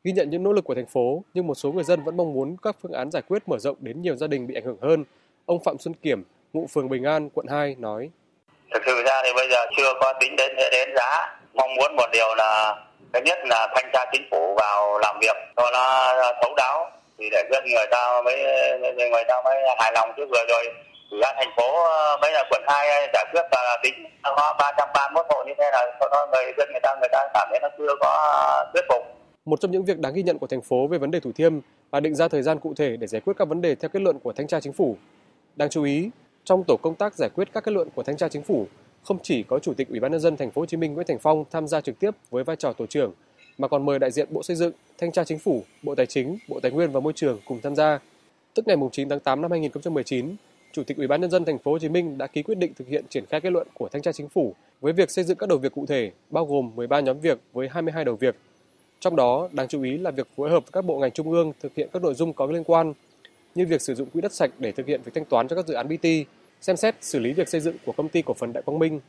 Ghi nhận những nỗ lực của thành phố, nhưng một số người dân vẫn mong muốn các phương án giải quyết mở rộng đến nhiều gia đình bị ảnh hưởng hơn. Ông Phạm Xuân Kiểm, ngụ phường Bình An, quận 2 nói: Thực sự ra thì bây giờ chưa có tính đến đến giá. Mong muốn một điều là thứ nhất là thanh tra chính phủ vào làm việc cho nó thấu đáo thì để dân người ta mới người ta mới hài lòng chứ vừa rồi ủy ban thành phố mấy là quận 2 giải quyết là tính có 331 hộ như thế là nó người dân người ta người ta cảm thấy nó chưa có thuyết phục. Một trong những việc đáng ghi nhận của thành phố về vấn đề Thủ Thiêm là định ra thời gian cụ thể để giải quyết các vấn đề theo kết luận của thanh tra chính phủ. Đáng chú ý, trong tổ công tác giải quyết các kết luận của thanh tra chính phủ, không chỉ có Chủ tịch Ủy ban nhân dân thành phố Hồ Chí Minh Nguyễn Thành Phong tham gia trực tiếp với vai trò tổ trưởng, mà còn mời đại diện Bộ Xây dựng, Thanh tra Chính phủ, Bộ Tài chính, Bộ Tài nguyên và Môi trường cùng tham gia. Tức ngày 9 tháng 8 năm 2019, Chủ tịch Ủy ban nhân dân thành phố Hồ Chí Minh đã ký quyết định thực hiện triển khai kết luận của Thanh tra Chính phủ với việc xây dựng các đầu việc cụ thể, bao gồm 13 nhóm việc với 22 đầu việc. Trong đó, đáng chú ý là việc phối hợp với các bộ ngành trung ương thực hiện các nội dung có liên quan như việc sử dụng quỹ đất sạch để thực hiện việc thanh toán cho các dự án BT, xem xét xử lý việc xây dựng của công ty cổ phần Đại Quang Minh,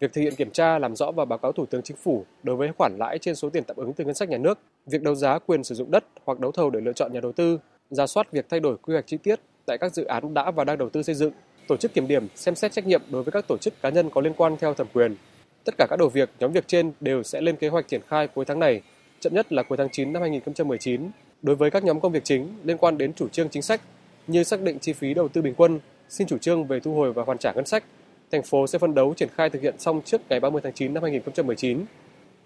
việc thực hiện kiểm tra, làm rõ và báo cáo Thủ tướng Chính phủ đối với khoản lãi trên số tiền tạm ứng từ ngân sách nhà nước, việc đấu giá quyền sử dụng đất hoặc đấu thầu để lựa chọn nhà đầu tư, ra soát việc thay đổi quy hoạch chi tiết tại các dự án đã và đang đầu tư xây dựng, tổ chức kiểm điểm, xem xét trách nhiệm đối với các tổ chức cá nhân có liên quan theo thẩm quyền. Tất cả các đầu việc, nhóm việc trên đều sẽ lên kế hoạch triển khai cuối tháng này, chậm nhất là cuối tháng 9 năm 2019. Đối với các nhóm công việc chính liên quan đến chủ trương chính sách như xác định chi phí đầu tư bình quân, xin chủ trương về thu hồi và hoàn trả ngân sách, thành phố sẽ phân đấu triển khai thực hiện xong trước ngày 30 tháng 9 năm 2019.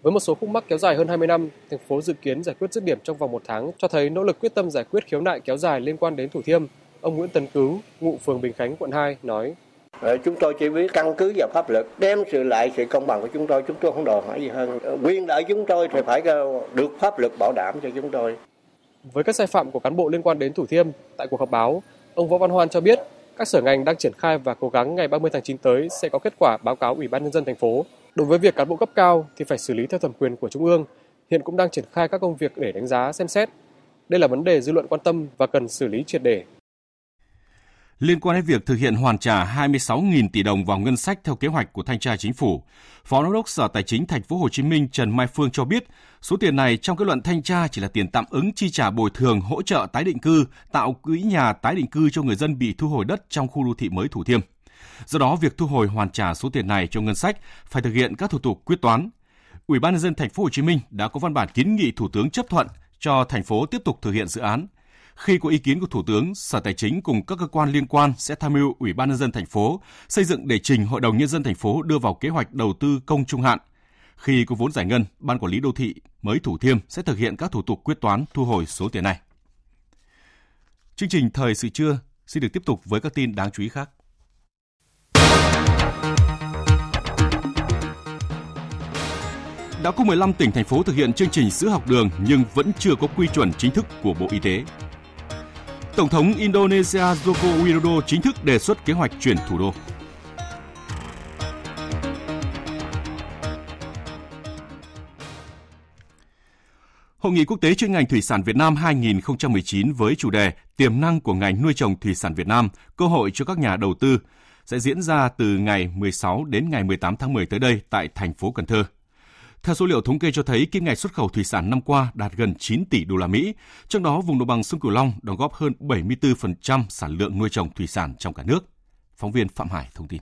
Với một số khúc mắc kéo dài hơn 20 năm, thành phố dự kiến giải quyết dứt điểm trong vòng một tháng, cho thấy nỗ lực quyết tâm giải quyết khiếu nại kéo dài liên quan đến Thủ Thiêm. Ông Nguyễn Tấn Cứu, ngụ phường Bình Khánh, quận 2 nói: ờ, Chúng tôi chỉ biết căn cứ vào pháp luật đem sự lại sự công bằng của chúng tôi, chúng tôi không đòi hỏi gì hơn. Ờ, quyền lợi chúng tôi thì phải được pháp luật bảo đảm cho chúng tôi. Với các sai phạm của cán bộ liên quan đến Thủ Thiêm, tại cuộc họp báo, ông Võ Văn Hoan cho biết các sở ngành đang triển khai và cố gắng ngày 30 tháng 9 tới sẽ có kết quả báo cáo Ủy ban nhân dân thành phố. Đối với việc cán bộ cấp cao thì phải xử lý theo thẩm quyền của trung ương. Hiện cũng đang triển khai các công việc để đánh giá xem xét. Đây là vấn đề dư luận quan tâm và cần xử lý triệt để. Liên quan đến việc thực hiện hoàn trả 26.000 tỷ đồng vào ngân sách theo kế hoạch của thanh tra chính phủ, Phó Giám đốc Sở Tài chính Thành phố Hồ Chí Minh Trần Mai Phương cho biết, số tiền này trong kết luận thanh tra chỉ là tiền tạm ứng chi trả bồi thường hỗ trợ tái định cư, tạo quỹ nhà tái định cư cho người dân bị thu hồi đất trong khu đô thị mới Thủ Thiêm. Do đó, việc thu hồi hoàn trả số tiền này cho ngân sách phải thực hiện các thủ tục quyết toán. Ủy ban nhân dân Thành phố Hồ Chí Minh đã có văn bản kiến nghị Thủ tướng chấp thuận cho thành phố tiếp tục thực hiện dự án. Khi có ý kiến của Thủ tướng, Sở Tài chính cùng các cơ quan liên quan sẽ tham mưu Ủy ban nhân dân thành phố xây dựng để trình Hội đồng nhân dân thành phố đưa vào kế hoạch đầu tư công trung hạn. Khi có vốn giải ngân, Ban quản lý đô thị mới Thủ Thiêm sẽ thực hiện các thủ tục quyết toán thu hồi số tiền này. Chương trình thời sự trưa xin được tiếp tục với các tin đáng chú ý khác. Đã có 15 tỉnh thành phố thực hiện chương trình sữa học đường nhưng vẫn chưa có quy chuẩn chính thức của Bộ Y tế. Tổng thống Indonesia Joko Widodo chính thức đề xuất kế hoạch chuyển thủ đô. Hội nghị quốc tế chuyên ngành thủy sản Việt Nam 2019 với chủ đề Tiềm năng của ngành nuôi trồng thủy sản Việt Nam, cơ hội cho các nhà đầu tư sẽ diễn ra từ ngày 16 đến ngày 18 tháng 10 tới đây tại thành phố Cần Thơ. Theo số liệu thống kê cho thấy, kim ngạch xuất khẩu thủy sản năm qua đạt gần 9 tỷ đô la Mỹ, trong đó vùng đồng bằng sông Cửu Long đóng góp hơn 74% sản lượng nuôi trồng thủy sản trong cả nước. Phóng viên Phạm Hải thông tin.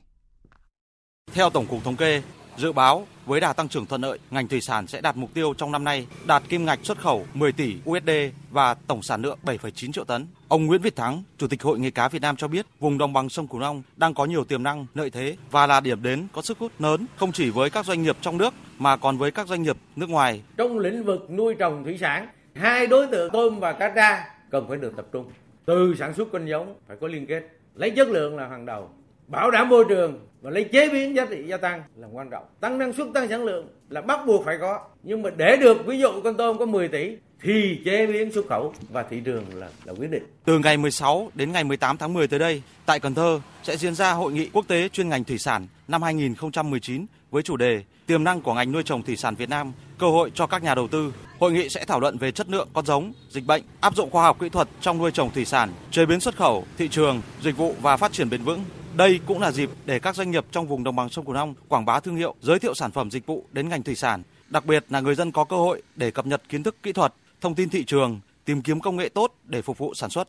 Theo Tổng cục Thống kê, dự báo với đà tăng trưởng thuận lợi, ngành thủy sản sẽ đạt mục tiêu trong năm nay đạt kim ngạch xuất khẩu 10 tỷ USD và tổng sản lượng 7,9 triệu tấn. Ông Nguyễn Việt Thắng, Chủ tịch Hội nghề cá Việt Nam cho biết, vùng đồng bằng sông Cửu Long đang có nhiều tiềm năng, lợi thế và là điểm đến có sức hút lớn không chỉ với các doanh nghiệp trong nước mà còn với các doanh nghiệp nước ngoài. Trong lĩnh vực nuôi trồng thủy sản, hai đối tượng tôm và cá tra cần phải được tập trung. Từ sản xuất con giống phải có liên kết, lấy chất lượng là hàng đầu, bảo đảm môi trường và lấy chế biến giá trị gia tăng là quan trọng. Tăng năng suất, tăng sản lượng là bắt buộc phải có. Nhưng mà để được ví dụ con tôm có 10 tỷ thì chế biến xuất khẩu và thị trường là là quyết định. Từ ngày 16 đến ngày 18 tháng 10 tới đây, tại Cần Thơ sẽ diễn ra hội nghị quốc tế chuyên ngành thủy sản năm 2019 với chủ đề Tiềm năng của ngành nuôi trồng thủy sản Việt Nam, cơ hội cho các nhà đầu tư. Hội nghị sẽ thảo luận về chất lượng con giống, dịch bệnh, áp dụng khoa học kỹ thuật trong nuôi trồng thủy sản, chế biến xuất khẩu, thị trường, dịch vụ và phát triển bền vững. Đây cũng là dịp để các doanh nghiệp trong vùng đồng bằng sông Cửu Long quảng bá thương hiệu, giới thiệu sản phẩm dịch vụ đến ngành thủy sản. Đặc biệt là người dân có cơ hội để cập nhật kiến thức kỹ thuật, thông tin thị trường, tìm kiếm công nghệ tốt để phục vụ sản xuất.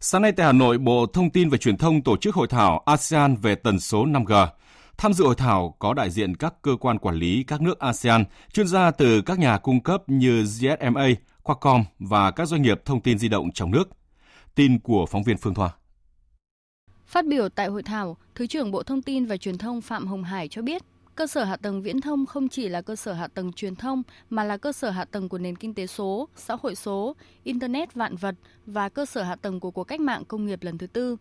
Sáng nay tại Hà Nội, Bộ Thông tin và Truyền thông tổ chức hội thảo ASEAN về tần số 5G. Tham dự hội thảo có đại diện các cơ quan quản lý các nước ASEAN, chuyên gia từ các nhà cung cấp như GSMA, Qualcomm và các doanh nghiệp thông tin di động trong nước. Tin của phóng viên Phương Thoa. Phát biểu tại hội thảo, Thứ trưởng Bộ Thông tin và Truyền thông Phạm Hồng Hải cho biết, cơ sở hạ tầng viễn thông không chỉ là cơ sở hạ tầng truyền thông mà là cơ sở hạ tầng của nền kinh tế số, xã hội số, internet vạn vật và cơ sở hạ tầng của cuộc cách mạng công nghiệp lần thứ tư.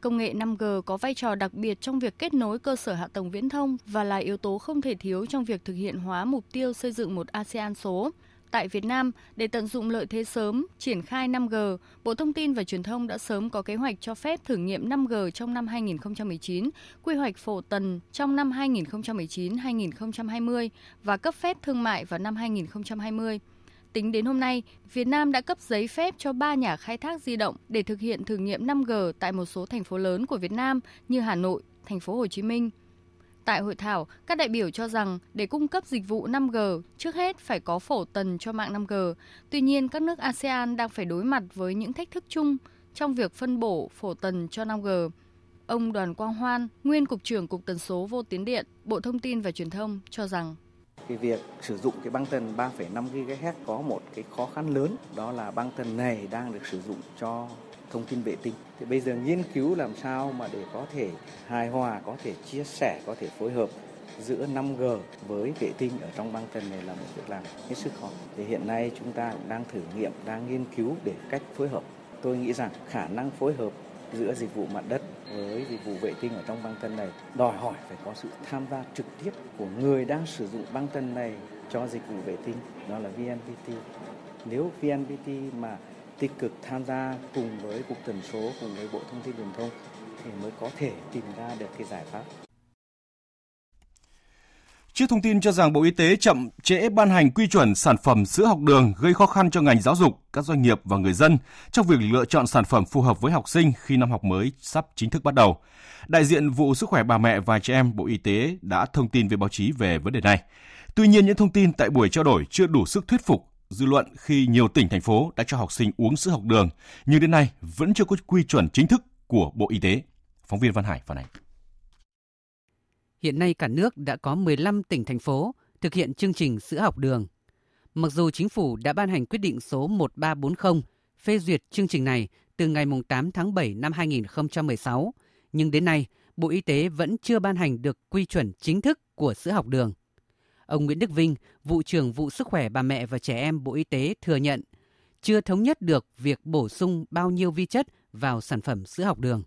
Công nghệ 5G có vai trò đặc biệt trong việc kết nối cơ sở hạ tầng viễn thông và là yếu tố không thể thiếu trong việc thực hiện hóa mục tiêu xây dựng một ASEAN số. Tại Việt Nam, để tận dụng lợi thế sớm, triển khai 5G, Bộ Thông tin và Truyền thông đã sớm có kế hoạch cho phép thử nghiệm 5G trong năm 2019, quy hoạch phổ tần trong năm 2019-2020 và cấp phép thương mại vào năm 2020. Tính đến hôm nay, Việt Nam đã cấp giấy phép cho 3 nhà khai thác di động để thực hiện thử nghiệm 5G tại một số thành phố lớn của Việt Nam như Hà Nội, thành phố Hồ Chí Minh, Tại hội thảo, các đại biểu cho rằng để cung cấp dịch vụ 5G, trước hết phải có phổ tần cho mạng 5G. Tuy nhiên, các nước ASEAN đang phải đối mặt với những thách thức chung trong việc phân bổ phổ tần cho 5G. Ông Đoàn Quang Hoan, nguyên Cục trưởng Cục Tần số Vô tuyến điện, Bộ Thông tin và Truyền thông cho rằng cái việc sử dụng cái băng tần 3,5 GHz có một cái khó khăn lớn đó là băng tần này đang được sử dụng cho thông tin vệ tinh. Thì bây giờ nghiên cứu làm sao mà để có thể hài hòa, có thể chia sẻ, có thể phối hợp giữa 5G với vệ tinh ở trong băng tần này là một việc làm hết sức khó. Thì hiện nay chúng ta cũng đang thử nghiệm, đang nghiên cứu để cách phối hợp. Tôi nghĩ rằng khả năng phối hợp giữa dịch vụ mặt đất với dịch vụ vệ tinh ở trong băng tần này đòi hỏi phải có sự tham gia trực tiếp của người đang sử dụng băng tần này cho dịch vụ vệ tinh, đó là VNPT. Nếu VNPT mà tích cực tham gia cùng với cục tần số cùng với bộ thông tin truyền thông thì mới có thể tìm ra được cái giải pháp Trước thông tin cho rằng Bộ Y tế chậm trễ ban hành quy chuẩn sản phẩm sữa học đường gây khó khăn cho ngành giáo dục, các doanh nghiệp và người dân trong việc lựa chọn sản phẩm phù hợp với học sinh khi năm học mới sắp chính thức bắt đầu. Đại diện vụ sức khỏe bà mẹ và trẻ em Bộ Y tế đã thông tin với báo chí về vấn đề này. Tuy nhiên, những thông tin tại buổi trao đổi chưa đủ sức thuyết phục dư luận khi nhiều tỉnh thành phố đã cho học sinh uống sữa học đường, nhưng đến nay vẫn chưa có quy chuẩn chính thức của Bộ Y tế. Phóng viên Văn Hải phản ánh. Hiện nay cả nước đã có 15 tỉnh thành phố thực hiện chương trình sữa học đường. Mặc dù chính phủ đã ban hành quyết định số 1340 phê duyệt chương trình này từ ngày 8 tháng 7 năm 2016, nhưng đến nay Bộ Y tế vẫn chưa ban hành được quy chuẩn chính thức của sữa học đường. Ông Nguyễn Đức Vinh, vụ trưởng vụ sức khỏe bà mẹ và trẻ em Bộ Y tế thừa nhận chưa thống nhất được việc bổ sung bao nhiêu vi chất vào sản phẩm sữa học đường.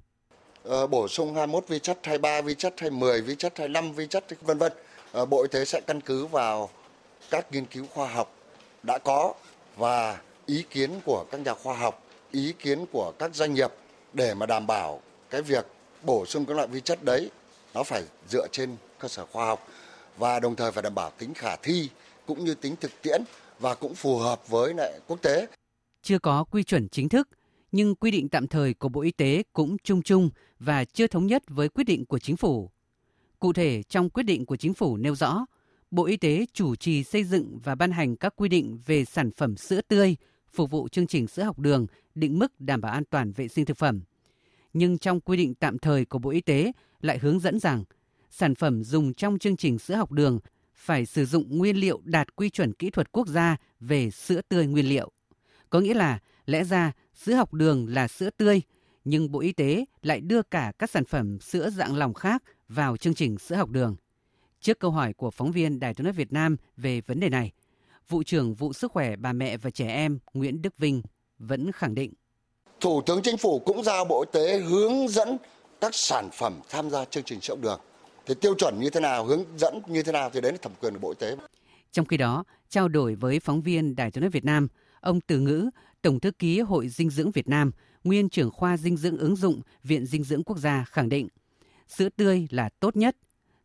Ờ, bổ sung 21 vi chất, 23 vi chất, hay 10 vi chất, 25 vi chất, vân vân. Ờ, Bộ Y tế sẽ căn cứ vào các nghiên cứu khoa học đã có và ý kiến của các nhà khoa học, ý kiến của các doanh nghiệp để mà đảm bảo cái việc bổ sung các loại vi chất đấy nó phải dựa trên cơ sở khoa học và đồng thời phải đảm bảo tính khả thi cũng như tính thực tiễn và cũng phù hợp với lại quốc tế. Chưa có quy chuẩn chính thức, nhưng quy định tạm thời của Bộ Y tế cũng chung chung và chưa thống nhất với quyết định của chính phủ. Cụ thể, trong quyết định của chính phủ nêu rõ, Bộ Y tế chủ trì xây dựng và ban hành các quy định về sản phẩm sữa tươi phục vụ chương trình sữa học đường định mức đảm bảo an toàn vệ sinh thực phẩm. Nhưng trong quy định tạm thời của Bộ Y tế lại hướng dẫn rằng sản phẩm dùng trong chương trình sữa học đường phải sử dụng nguyên liệu đạt quy chuẩn kỹ thuật quốc gia về sữa tươi nguyên liệu. Có nghĩa là lẽ ra sữa học đường là sữa tươi, nhưng Bộ Y tế lại đưa cả các sản phẩm sữa dạng lỏng khác vào chương trình sữa học đường. Trước câu hỏi của phóng viên Đài tiếng nói Việt Nam về vấn đề này, vụ trưởng vụ sức khỏe bà mẹ và trẻ em Nguyễn Đức Vinh vẫn khẳng định. Thủ tướng Chính phủ cũng giao Bộ Y tế hướng dẫn các sản phẩm tham gia chương trình sữa học đường thì tiêu chuẩn như thế nào, hướng dẫn như thế nào thì đấy là thẩm quyền của Bộ Y tế. Trong khi đó, trao đổi với phóng viên Đài tiếng nói Việt Nam, ông Từ Ngữ, Tổng thư ký Hội Dinh dưỡng Việt Nam, nguyên trưởng khoa dinh dưỡng ứng dụng Viện Dinh dưỡng Quốc gia khẳng định, sữa tươi là tốt nhất.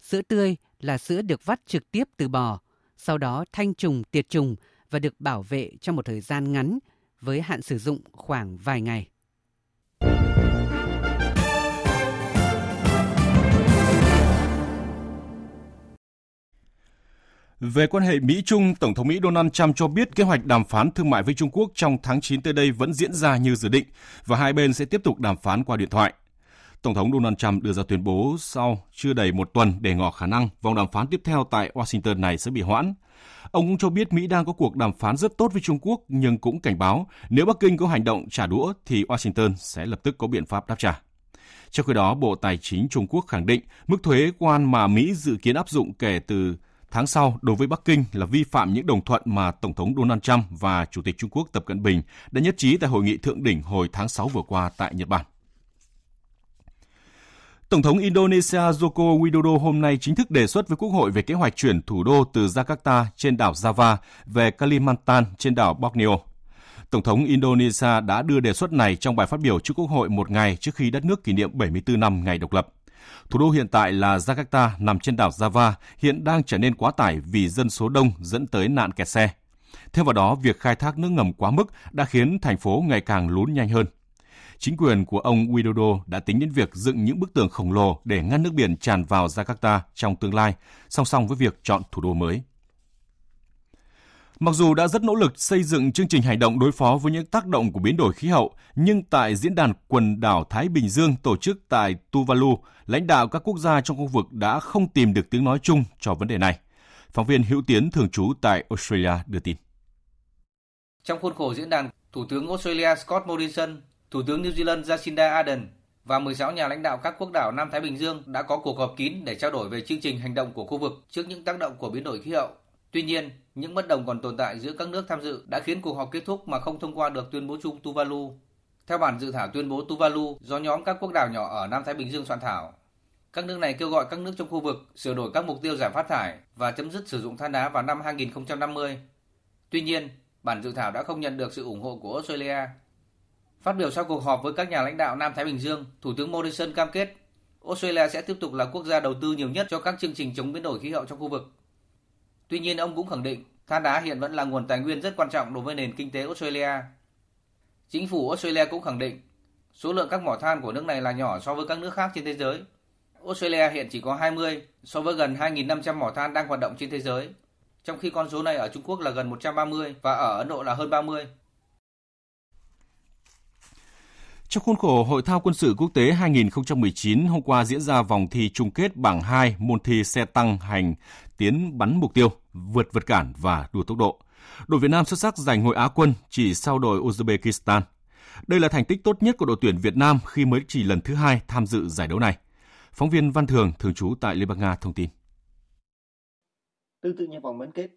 Sữa tươi là sữa được vắt trực tiếp từ bò, sau đó thanh trùng tiệt trùng và được bảo vệ trong một thời gian ngắn với hạn sử dụng khoảng vài ngày. Về quan hệ Mỹ-Trung, Tổng thống Mỹ Donald Trump cho biết kế hoạch đàm phán thương mại với Trung Quốc trong tháng 9 tới đây vẫn diễn ra như dự định và hai bên sẽ tiếp tục đàm phán qua điện thoại. Tổng thống Donald Trump đưa ra tuyên bố sau chưa đầy một tuần để ngỏ khả năng vòng đàm phán tiếp theo tại Washington này sẽ bị hoãn. Ông cũng cho biết Mỹ đang có cuộc đàm phán rất tốt với Trung Quốc nhưng cũng cảnh báo nếu Bắc Kinh có hành động trả đũa thì Washington sẽ lập tức có biện pháp đáp trả. Trong khi đó, Bộ Tài chính Trung Quốc khẳng định mức thuế quan mà Mỹ dự kiến áp dụng kể từ tháng sau, đối với Bắc Kinh là vi phạm những đồng thuận mà Tổng thống Donald Trump và Chủ tịch Trung Quốc Tập Cận Bình đã nhất trí tại hội nghị thượng đỉnh hồi tháng 6 vừa qua tại Nhật Bản. Tổng thống Indonesia Joko Widodo hôm nay chính thức đề xuất với Quốc hội về kế hoạch chuyển thủ đô từ Jakarta trên đảo Java về Kalimantan trên đảo Borneo. Tổng thống Indonesia đã đưa đề xuất này trong bài phát biểu trước Quốc hội một ngày trước khi đất nước kỷ niệm 74 năm ngày độc lập. Thủ đô hiện tại là Jakarta nằm trên đảo Java hiện đang trở nên quá tải vì dân số đông dẫn tới nạn kẹt xe. Thêm vào đó, việc khai thác nước ngầm quá mức đã khiến thành phố ngày càng lún nhanh hơn. Chính quyền của ông Widodo đã tính đến việc dựng những bức tường khổng lồ để ngăn nước biển tràn vào Jakarta trong tương lai, song song với việc chọn thủ đô mới. Mặc dù đã rất nỗ lực xây dựng chương trình hành động đối phó với những tác động của biến đổi khí hậu, nhưng tại diễn đàn quần đảo Thái Bình Dương tổ chức tại Tuvalu, lãnh đạo các quốc gia trong khu vực đã không tìm được tiếng nói chung cho vấn đề này. Phóng viên Hữu Tiến thường trú tại Australia đưa tin. Trong khuôn khổ diễn đàn, Thủ tướng Australia Scott Morrison, Thủ tướng New Zealand Jacinda Ardern và 16 nhà lãnh đạo các quốc đảo Nam Thái Bình Dương đã có cuộc họp kín để trao đổi về chương trình hành động của khu vực trước những tác động của biến đổi khí hậu Tuy nhiên, những bất đồng còn tồn tại giữa các nước tham dự đã khiến cuộc họp kết thúc mà không thông qua được tuyên bố chung Tuvalu. Theo bản dự thảo tuyên bố Tuvalu do nhóm các quốc đảo nhỏ ở Nam Thái Bình Dương soạn thảo, các nước này kêu gọi các nước trong khu vực sửa đổi các mục tiêu giảm phát thải và chấm dứt sử dụng than đá vào năm 2050. Tuy nhiên, bản dự thảo đã không nhận được sự ủng hộ của Australia. Phát biểu sau cuộc họp với các nhà lãnh đạo Nam Thái Bình Dương, Thủ tướng Morrison cam kết Australia sẽ tiếp tục là quốc gia đầu tư nhiều nhất cho các chương trình chống biến đổi khí hậu trong khu vực Tuy nhiên ông cũng khẳng định than đá hiện vẫn là nguồn tài nguyên rất quan trọng đối với nền kinh tế Australia. Chính phủ Australia cũng khẳng định số lượng các mỏ than của nước này là nhỏ so với các nước khác trên thế giới. Australia hiện chỉ có 20 so với gần 2.500 mỏ than đang hoạt động trên thế giới, trong khi con số này ở Trung Quốc là gần 130 và ở Ấn Độ là hơn 30. Trong khuôn khổ Hội thao quân sự quốc tế 2019, hôm qua diễn ra vòng thi chung kết bảng 2 môn thi xe tăng hành tiến bắn mục tiêu, vượt vật cản và đua tốc độ. Đội Việt Nam xuất sắc giành ngôi Á quân chỉ sau đội Uzbekistan. Đây là thành tích tốt nhất của đội tuyển Việt Nam khi mới chỉ lần thứ hai tham dự giải đấu này. Phóng viên Văn Thường, thường trú tại Liên bang Nga thông tin. Tương tự như vòng bán kết,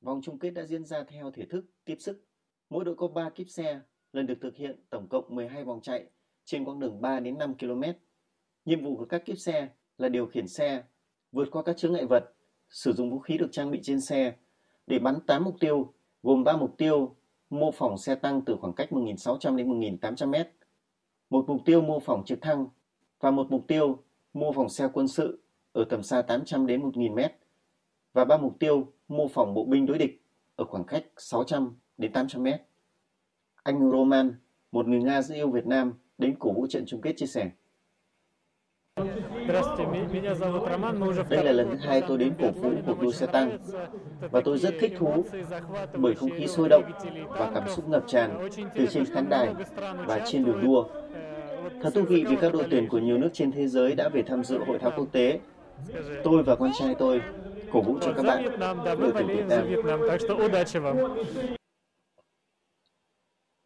vòng chung kết đã diễn ra theo thể thức tiếp sức. Mỗi đội có 3 kíp xe, lần được thực hiện tổng cộng 12 vòng chạy trên quãng đường 3 đến 5 km. Nhiệm vụ của các kíp xe là điều khiển xe, vượt qua các chướng ngại vật sử dụng vũ khí được trang bị trên xe để bắn 8 mục tiêu, gồm 3 mục tiêu mô phỏng xe tăng từ khoảng cách 1.600 đến 1.800 m, một mục tiêu mô phỏng trực thăng và một mục tiêu mô phỏng xe quân sự ở tầm xa 800 đến 1.000 m và ba mục tiêu mô phỏng bộ binh đối địch ở khoảng cách 600 đến 800 m. Anh Roman, một người Nga rất yêu Việt Nam, đến cổ vũ trận chung kết chia sẻ. Đây là lần thứ hai tôi đến cổ vũ cuộc đua xe tăng và tôi rất thích thú bởi không khí sôi động và cảm xúc ngập tràn từ trên khán đài và trên đường đua. Thật thú vị vì các đội tuyển của nhiều nước trên thế giới đã về tham dự hội thao quốc tế. Tôi và con trai tôi cổ vũ cho các bạn đội tuyển Việt Nam.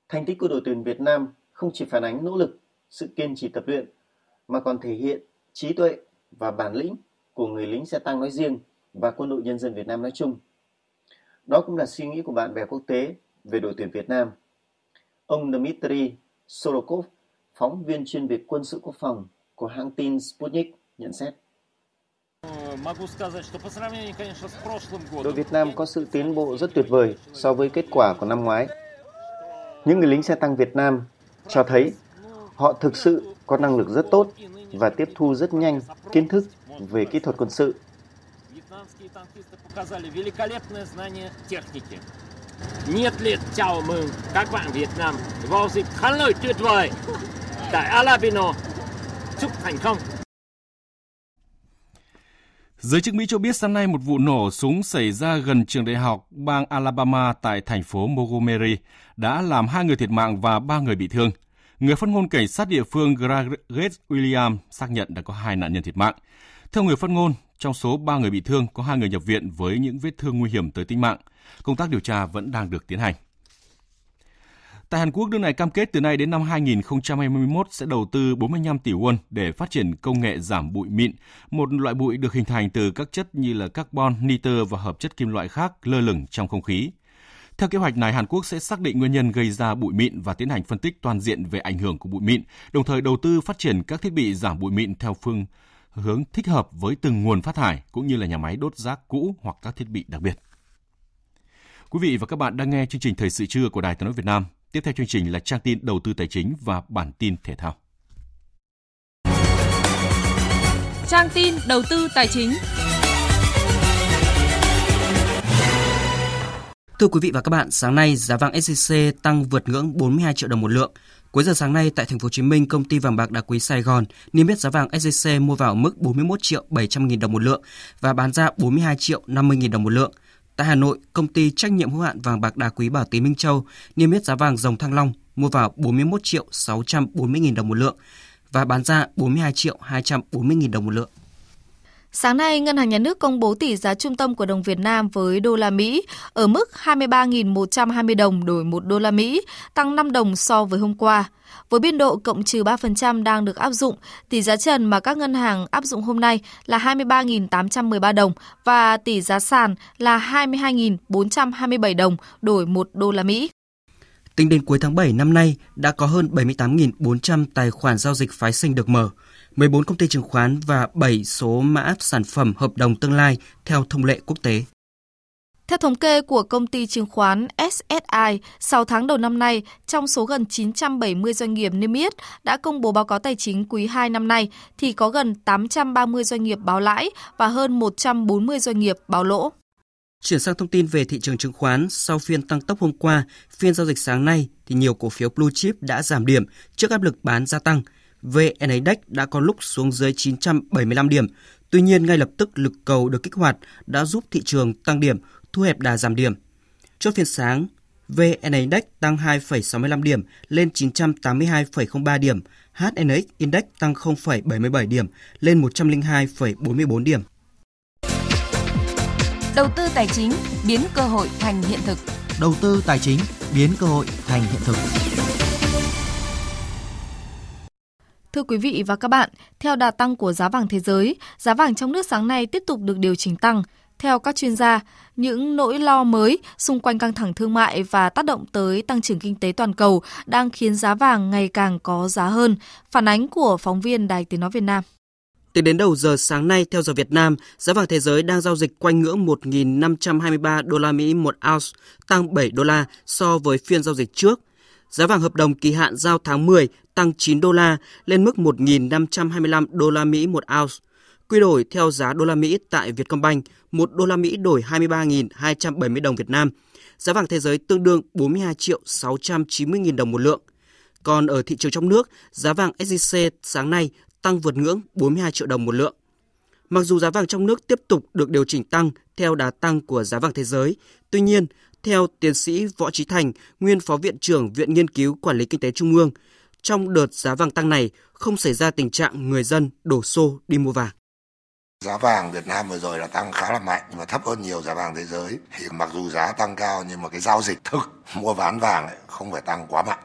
Thành tích của đội tuyển Việt Nam không chỉ phản ánh nỗ lực, sự kiên trì tập luyện mà còn thể hiện trí tuệ và bản lĩnh của người lính xe tăng nói riêng và quân đội nhân dân Việt Nam nói chung. Đó cũng là suy nghĩ của bạn bè quốc tế về đội tuyển Việt Nam. Ông Dmitry Sorokov, phóng viên chuyên về quân sự quốc phòng của hãng tin Sputnik nhận xét. Đội Việt Nam có sự tiến bộ rất tuyệt vời so với kết quả của năm ngoái. Những người lính xe tăng Việt Nam cho thấy họ thực sự có năng lực rất tốt và tiếp thu rất nhanh kiến thức về kỹ thuật quân sự. Nhiệt liệt chào mừng các bạn Việt Nam vào dịp thắng lợi tuyệt vời tại Alabino. Chúc thành công! Giới chức Mỹ cho biết sáng nay một vụ nổ súng xảy ra gần trường đại học bang Alabama tại thành phố Montgomery đã làm hai người thiệt mạng và ba người bị thương. Người phát ngôn cảnh sát địa phương Greg William xác nhận đã có hai nạn nhân thiệt mạng. Theo người phát ngôn, trong số ba người bị thương có hai người nhập viện với những vết thương nguy hiểm tới tính mạng. Công tác điều tra vẫn đang được tiến hành. Tại Hàn Quốc, nước này cam kết từ nay đến năm 2021 sẽ đầu tư 45 tỷ won để phát triển công nghệ giảm bụi mịn, một loại bụi được hình thành từ các chất như là carbon, nitơ và hợp chất kim loại khác lơ lửng trong không khí. Theo kế hoạch này, Hàn Quốc sẽ xác định nguyên nhân gây ra bụi mịn và tiến hành phân tích toàn diện về ảnh hưởng của bụi mịn, đồng thời đầu tư phát triển các thiết bị giảm bụi mịn theo phương hướng thích hợp với từng nguồn phát thải cũng như là nhà máy đốt rác cũ hoặc các thiết bị đặc biệt. Quý vị và các bạn đang nghe chương trình Thời sự trưa của Đài Tiếng nói Việt Nam. Tiếp theo chương trình là trang tin đầu tư tài chính và bản tin thể thao. Trang tin đầu tư tài chính. Thưa quý vị và các bạn, sáng nay giá vàng SJC tăng vượt ngưỡng 42 triệu đồng một lượng. Cuối giờ sáng nay tại thành phố Hồ Chí Minh, công ty vàng bạc đá quý Sài Gòn niêm yết giá vàng SJC mua vào mức 41 triệu 700 000 đồng một lượng và bán ra 42 triệu 50 000 đồng một lượng. Tại Hà Nội, công ty trách nhiệm hữu hạn vàng bạc đá quý Bảo Tín Minh Châu niêm yết giá vàng dòng Thăng Long mua vào 41 triệu 640 000 đồng một lượng và bán ra 42 triệu 240 000 đồng một lượng. Sáng nay, Ngân hàng Nhà nước công bố tỷ giá trung tâm của đồng Việt Nam với đô la Mỹ ở mức 23.120 đồng đổi 1 đô la Mỹ, tăng 5 đồng so với hôm qua. Với biên độ cộng trừ 3% đang được áp dụng, tỷ giá trần mà các ngân hàng áp dụng hôm nay là 23.813 đồng và tỷ giá sàn là 22.427 đồng đổi 1 đô la Mỹ. Tính đến cuối tháng 7 năm nay, đã có hơn 78.400 tài khoản giao dịch phái sinh được mở. 14 công ty chứng khoán và 7 số mã sản phẩm hợp đồng tương lai theo thông lệ quốc tế. Theo thống kê của công ty chứng khoán SSI, 6 tháng đầu năm nay, trong số gần 970 doanh nghiệp niêm yết đã công bố báo cáo tài chính quý 2 năm nay, thì có gần 830 doanh nghiệp báo lãi và hơn 140 doanh nghiệp báo lỗ. Chuyển sang thông tin về thị trường chứng khoán, sau phiên tăng tốc hôm qua, phiên giao dịch sáng nay thì nhiều cổ phiếu blue chip đã giảm điểm trước áp lực bán gia tăng – VN Index đã có lúc xuống dưới 975 điểm. Tuy nhiên, ngay lập tức lực cầu được kích hoạt đã giúp thị trường tăng điểm, thu hẹp đà giảm điểm. Chốt phiên sáng, VN Index tăng 2,65 điểm lên 982,03 điểm, HNX Index tăng 0,77 điểm lên 102,44 điểm. Đầu tư tài chính biến cơ hội thành hiện thực. Đầu tư tài chính biến cơ hội thành hiện thực. Thưa quý vị và các bạn, theo đà tăng của giá vàng thế giới, giá vàng trong nước sáng nay tiếp tục được điều chỉnh tăng. Theo các chuyên gia, những nỗi lo mới xung quanh căng thẳng thương mại và tác động tới tăng trưởng kinh tế toàn cầu đang khiến giá vàng ngày càng có giá hơn. Phản ánh của phóng viên Đài Tiếng Nói Việt Nam. Tính đến đầu giờ sáng nay theo giờ Việt Nam, giá vàng thế giới đang giao dịch quanh ngưỡng 1.523 đô la Mỹ một ounce, tăng 7 đô la so với phiên giao dịch trước. Giá vàng hợp đồng kỳ hạn giao tháng 10 tăng 9 đô la lên mức 1.525 đô la Mỹ một ounce. Quy đổi theo giá đô la Mỹ tại Vietcombank, 1 đô la Mỹ đổi 23.270 đồng Việt Nam. Giá vàng thế giới tương đương 42 triệu 690 nghìn đồng một lượng. Còn ở thị trường trong nước, giá vàng SJC sáng nay tăng vượt ngưỡng 42 triệu đồng một lượng. Mặc dù giá vàng trong nước tiếp tục được điều chỉnh tăng theo đà tăng của giá vàng thế giới, tuy nhiên, theo tiến sĩ Võ Trí Thành, nguyên phó viện trưởng Viện Nghiên cứu Quản lý Kinh tế Trung ương, trong đợt giá vàng tăng này không xảy ra tình trạng người dân đổ xô đi mua vàng. Giá vàng Việt Nam vừa rồi là tăng khá là mạnh và thấp hơn nhiều giá vàng thế giới. Thì mặc dù giá tăng cao nhưng mà cái giao dịch thực mua bán vàng ấy không phải tăng quá mạnh.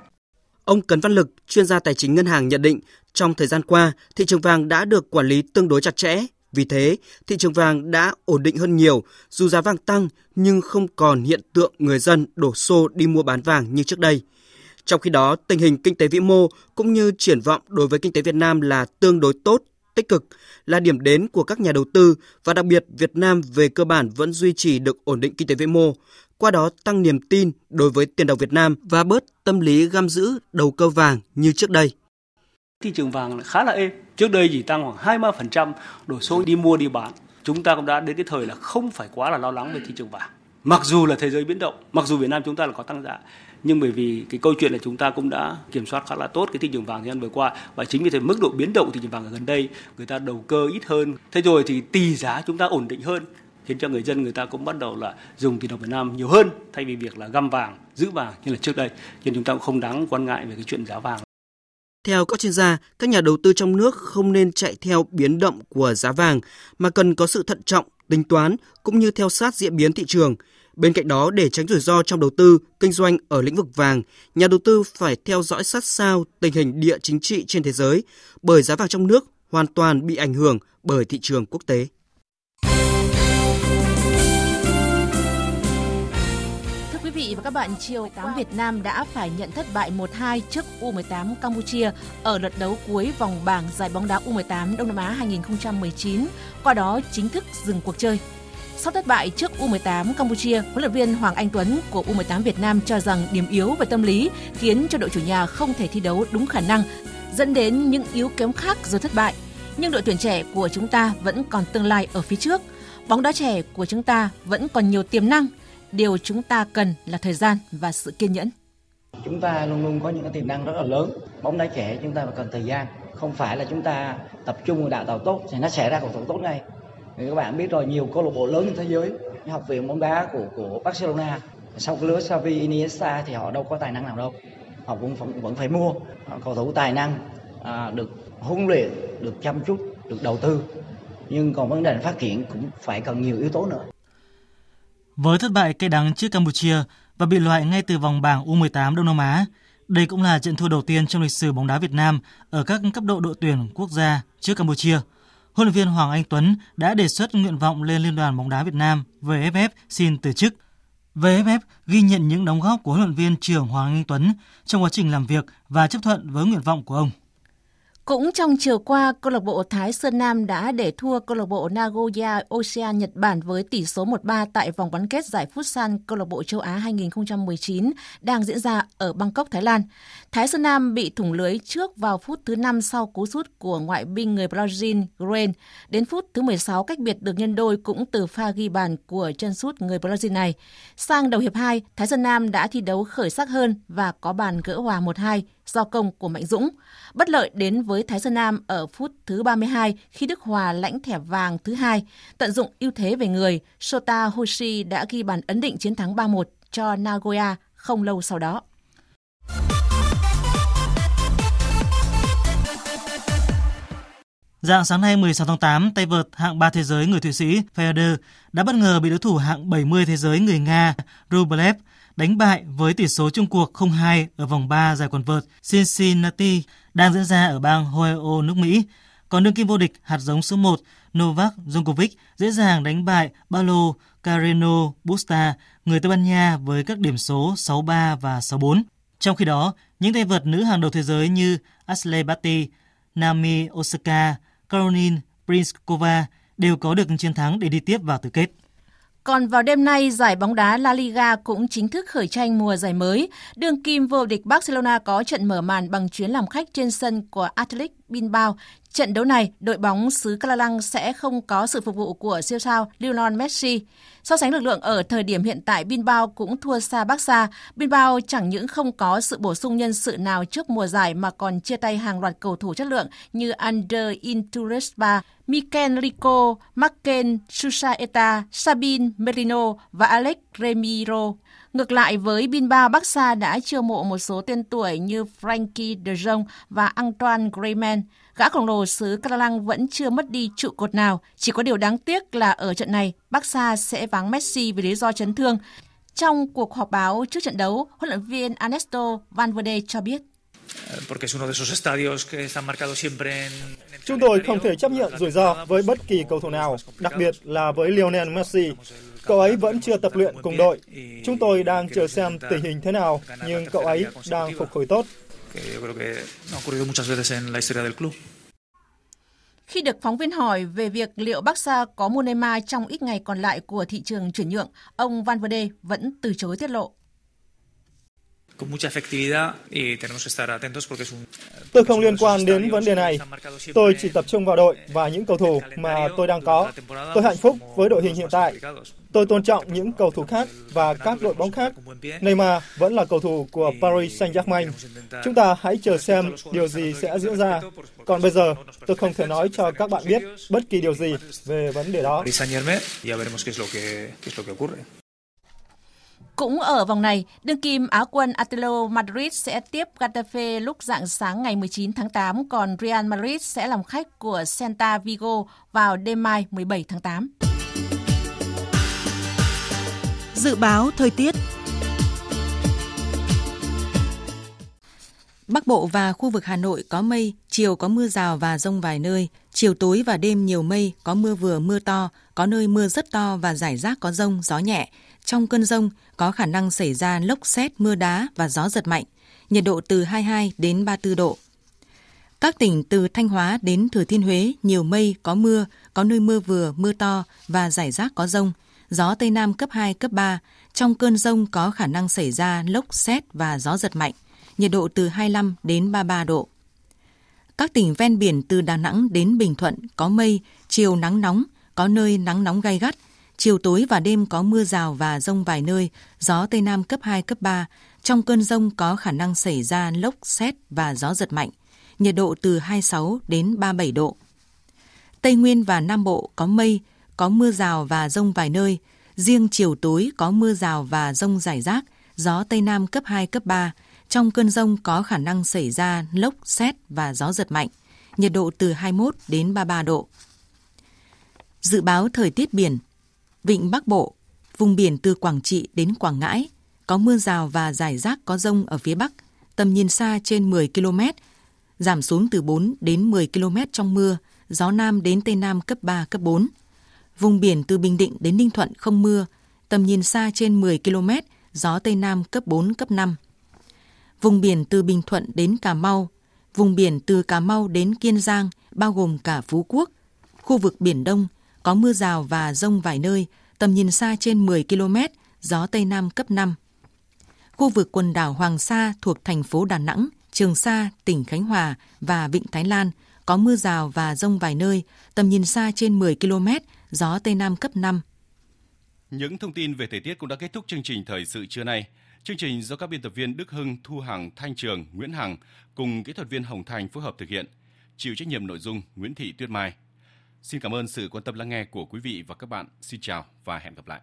Ông Cấn Văn Lực, chuyên gia tài chính ngân hàng nhận định, trong thời gian qua, thị trường vàng đã được quản lý tương đối chặt chẽ. Vì thế, thị trường vàng đã ổn định hơn nhiều, dù giá vàng tăng nhưng không còn hiện tượng người dân đổ xô đi mua bán vàng như trước đây. Trong khi đó, tình hình kinh tế vĩ mô cũng như triển vọng đối với kinh tế Việt Nam là tương đối tốt, tích cực, là điểm đến của các nhà đầu tư và đặc biệt Việt Nam về cơ bản vẫn duy trì được ổn định kinh tế vĩ mô, qua đó tăng niềm tin đối với tiền đồng Việt Nam và bớt tâm lý găm giữ đầu cơ vàng như trước đây. Thị trường vàng khá là êm, trước đây chỉ tăng khoảng 23%, đổ số đi mua đi bán. Chúng ta cũng đã đến cái thời là không phải quá là lo lắng về thị trường vàng. Mặc dù là thế giới biến động, mặc dù Việt Nam chúng ta là có tăng giá, nhưng bởi vì cái câu chuyện là chúng ta cũng đã kiểm soát khá là tốt cái thị trường vàng thời gian vừa qua và chính vì thế mức độ biến động thị trường vàng ở gần đây người ta đầu cơ ít hơn thế rồi thì tỷ giá chúng ta ổn định hơn khiến cho người dân người ta cũng bắt đầu là dùng tiền đồng Việt Nam nhiều hơn thay vì việc là găm vàng giữ vàng như là trước đây nên chúng ta cũng không đáng quan ngại về cái chuyện giá vàng theo các chuyên gia, các nhà đầu tư trong nước không nên chạy theo biến động của giá vàng mà cần có sự thận trọng, tính toán cũng như theo sát diễn biến thị trường. Bên cạnh đó, để tránh rủi ro trong đầu tư, kinh doanh ở lĩnh vực vàng, nhà đầu tư phải theo dõi sát sao tình hình địa chính trị trên thế giới, bởi giá vàng trong nước hoàn toàn bị ảnh hưởng bởi thị trường quốc tế. Vị và các bạn, chiều 8 Việt Nam đã phải nhận thất bại 1-2 trước U18 Campuchia ở lượt đấu cuối vòng bảng giải bóng đá U18 Đông Nam Á 2019, qua đó chính thức dừng cuộc chơi. Sau thất bại trước U18 Campuchia, huấn luyện viên Hoàng Anh Tuấn của U18 Việt Nam cho rằng điểm yếu về tâm lý khiến cho đội chủ nhà không thể thi đấu đúng khả năng, dẫn đến những yếu kém khác rồi thất bại. Nhưng đội tuyển trẻ của chúng ta vẫn còn tương lai ở phía trước. Bóng đá trẻ của chúng ta vẫn còn nhiều tiềm năng điều chúng ta cần là thời gian và sự kiên nhẫn. Chúng ta luôn luôn có những cái tiềm năng rất là lớn. Bóng đá trẻ chúng ta cần thời gian. Không phải là chúng ta tập trung vào đào tạo tốt thì nó sẽ ra cầu thủ tốt ngay. Thì các bạn biết rồi nhiều câu lạc bộ lớn trên thế giới, học viện bóng đá của của Barcelona, sau cái lứa Xavi Iniesta thì họ đâu có tài năng nào đâu. Họ cũng vẫn, vẫn phải mua cầu thủ tài năng à, được huấn luyện, được chăm chút, được đầu tư. Nhưng còn vấn đề phát triển cũng phải cần nhiều yếu tố nữa. Với thất bại cay đắng trước Campuchia và bị loại ngay từ vòng bảng U18 Đông Nam Á, đây cũng là trận thua đầu tiên trong lịch sử bóng đá Việt Nam ở các cấp độ đội tuyển quốc gia trước Campuchia. Huấn luyện viên Hoàng Anh Tuấn đã đề xuất nguyện vọng lên Liên đoàn bóng đá Việt Nam VFF xin từ chức. VFF ghi nhận những đóng góp của huấn luyện viên trưởng Hoàng Anh Tuấn trong quá trình làm việc và chấp thuận với nguyện vọng của ông. Cũng trong chiều qua, câu lạc bộ Thái Sơn Nam đã để thua câu lạc bộ Nagoya Ocean Nhật Bản với tỷ số 1-3 tại vòng bán kết giải Futsal câu lạc bộ châu Á 2019 đang diễn ra ở Bangkok, Thái Lan. Thái Sơn Nam bị thủng lưới trước vào phút thứ 5 sau cú sút của ngoại binh người Brazil Green. Đến phút thứ 16 cách biệt được nhân đôi cũng từ pha ghi bàn của chân sút người Brazil này. Sang đầu hiệp 2, Thái Sơn Nam đã thi đấu khởi sắc hơn và có bàn gỡ hòa 1-2 do công của Mạnh Dũng. Bất lợi đến với Thái Sơn Nam ở phút thứ 32 khi Đức Hòa lãnh thẻ vàng thứ hai. Tận dụng ưu thế về người, Shota Hoshi đã ghi bàn ấn định chiến thắng 3-1 cho Nagoya không lâu sau đó. Dạng sáng nay 16 tháng 8, tay vợt hạng 3 thế giới người Thụy Sĩ Federer đã bất ngờ bị đối thủ hạng 70 thế giới người Nga Rublev đánh bại với tỷ số chung cuộc 0-2 ở vòng 3 giải quần vợt Cincinnati đang diễn ra ở bang Ohio, nước Mỹ. Còn đương kim vô địch hạt giống số 1 Novak Djokovic dễ dàng đánh bại Paulo Carreno Busta, người Tây Ban Nha với các điểm số 6-3 và 6-4. Trong khi đó, những tay vợt nữ hàng đầu thế giới như Ashley Barty, Naomi Osaka, Caroline Prinskova đều có được chiến thắng để đi tiếp vào tứ kết. Còn vào đêm nay, giải bóng đá La Liga cũng chính thức khởi tranh mùa giải mới. Đường kim vô địch Barcelona có trận mở màn bằng chuyến làm khách trên sân của Athletic Bilbao. Trận đấu này, đội bóng xứ Catalan sẽ không có sự phục vụ của siêu sao Lionel Messi. So sánh lực lượng ở thời điểm hiện tại, Bilbao cũng thua xa Barca. Bilbao chẳng những không có sự bổ sung nhân sự nào trước mùa giải mà còn chia tay hàng loạt cầu thủ chất lượng như Ander Inturespa, Mikel Rico, Marken Susaeta, Sabin Merino và Alex Remiro. Ngược lại với Binba, Barca đã chiêu mộ một số tên tuổi như Frankie de Jong và Antoine Griezmann. Gã khổng lồ xứ Catalan vẫn chưa mất đi trụ cột nào. Chỉ có điều đáng tiếc là ở trận này, Barca sẽ vắng Messi vì lý do chấn thương. Trong cuộc họp báo trước trận đấu, huấn luyện viên Ernesto Valverde cho biết. Chúng tôi không thể chấp nhận rủi ro với bất kỳ cầu thủ nào, đặc biệt là với Lionel Messi. Cậu ấy vẫn chưa tập luyện cùng đội. Chúng tôi đang chờ xem tình hình thế nào, nhưng cậu ấy đang phục hồi tốt. Khi được phóng viên hỏi về việc liệu Barca có mua Neymar trong ít ngày còn lại của thị trường chuyển nhượng, ông Van Verde vẫn từ chối tiết lộ. Tôi không liên quan đến vấn đề này. Tôi chỉ tập trung vào đội và những cầu thủ mà tôi đang có. Tôi hạnh phúc với đội hình hiện tại. Tôi tôn trọng những cầu thủ khác và các đội bóng khác. Neymar vẫn là cầu thủ của Paris Saint-Germain. Chúng ta hãy chờ xem điều gì sẽ diễn ra. Còn bây giờ, tôi không thể nói cho các bạn biết bất kỳ điều gì về vấn đề đó. Cũng ở vòng này, đương kim Á quân Atletico Madrid sẽ tiếp Getafe lúc dạng sáng ngày 19 tháng 8, còn Real Madrid sẽ làm khách của Celta Vigo vào đêm mai 17 tháng 8. Dự báo thời tiết Bắc Bộ và khu vực Hà Nội có mây, chiều có mưa rào và rông vài nơi, chiều tối và đêm nhiều mây, có mưa vừa mưa to, có nơi mưa rất to và rải rác có rông, gió nhẹ. Trong cơn rông có khả năng xảy ra lốc xét, mưa đá và gió giật mạnh, nhiệt độ từ 22 đến 34 độ. Các tỉnh từ Thanh Hóa đến Thừa Thiên Huế nhiều mây, có mưa, có nơi mưa vừa, mưa to và rải rác có rông, gió Tây Nam cấp 2, cấp 3. Trong cơn rông có khả năng xảy ra lốc xét và gió giật mạnh, nhiệt độ từ 25 đến 33 độ. Các tỉnh ven biển từ Đà Nẵng đến Bình Thuận có mây, chiều nắng nóng, có nơi nắng nóng gai gắt, chiều tối và đêm có mưa rào và rông vài nơi, gió Tây Nam cấp 2, cấp 3. Trong cơn rông có khả năng xảy ra lốc, xét và gió giật mạnh, nhiệt độ từ 26 đến 37 độ. Tây Nguyên và Nam Bộ có mây, có mưa rào và rông vài nơi, riêng chiều tối có mưa rào và rông rải rác, gió Tây Nam cấp 2, cấp 3. Trong cơn rông có khả năng xảy ra lốc, xét và gió giật mạnh, nhiệt độ từ 21 đến 33 độ. Dự báo thời tiết biển Vịnh Bắc Bộ, vùng biển từ Quảng Trị đến Quảng Ngãi, có mưa rào và rải rác có rông ở phía Bắc, tầm nhìn xa trên 10 km, giảm xuống từ 4 đến 10 km trong mưa, gió Nam đến Tây Nam cấp 3, cấp 4. Vùng biển từ Bình Định đến Ninh Thuận không mưa, tầm nhìn xa trên 10 km, gió Tây Nam cấp 4, cấp 5. Vùng biển từ Bình Thuận đến Cà Mau, vùng biển từ Cà Mau đến Kiên Giang, bao gồm cả Phú Quốc. Khu vực Biển Đông, có mưa rào và rông vài nơi, tầm nhìn xa trên 10 km, gió Tây Nam cấp 5. Khu vực quần đảo Hoàng Sa thuộc thành phố Đà Nẵng, Trường Sa, tỉnh Khánh Hòa và Vịnh Thái Lan có mưa rào và rông vài nơi, tầm nhìn xa trên 10 km, gió Tây Nam cấp 5. Những thông tin về thời tiết cũng đã kết thúc chương trình thời sự trưa nay. Chương trình do các biên tập viên Đức Hưng, Thu Hằng, Thanh Trường, Nguyễn Hằng cùng kỹ thuật viên Hồng Thành phối hợp thực hiện. Chịu trách nhiệm nội dung Nguyễn Thị Tuyết Mai. Xin cảm ơn sự quan tâm lắng nghe của quý vị và các bạn. Xin chào và hẹn gặp lại.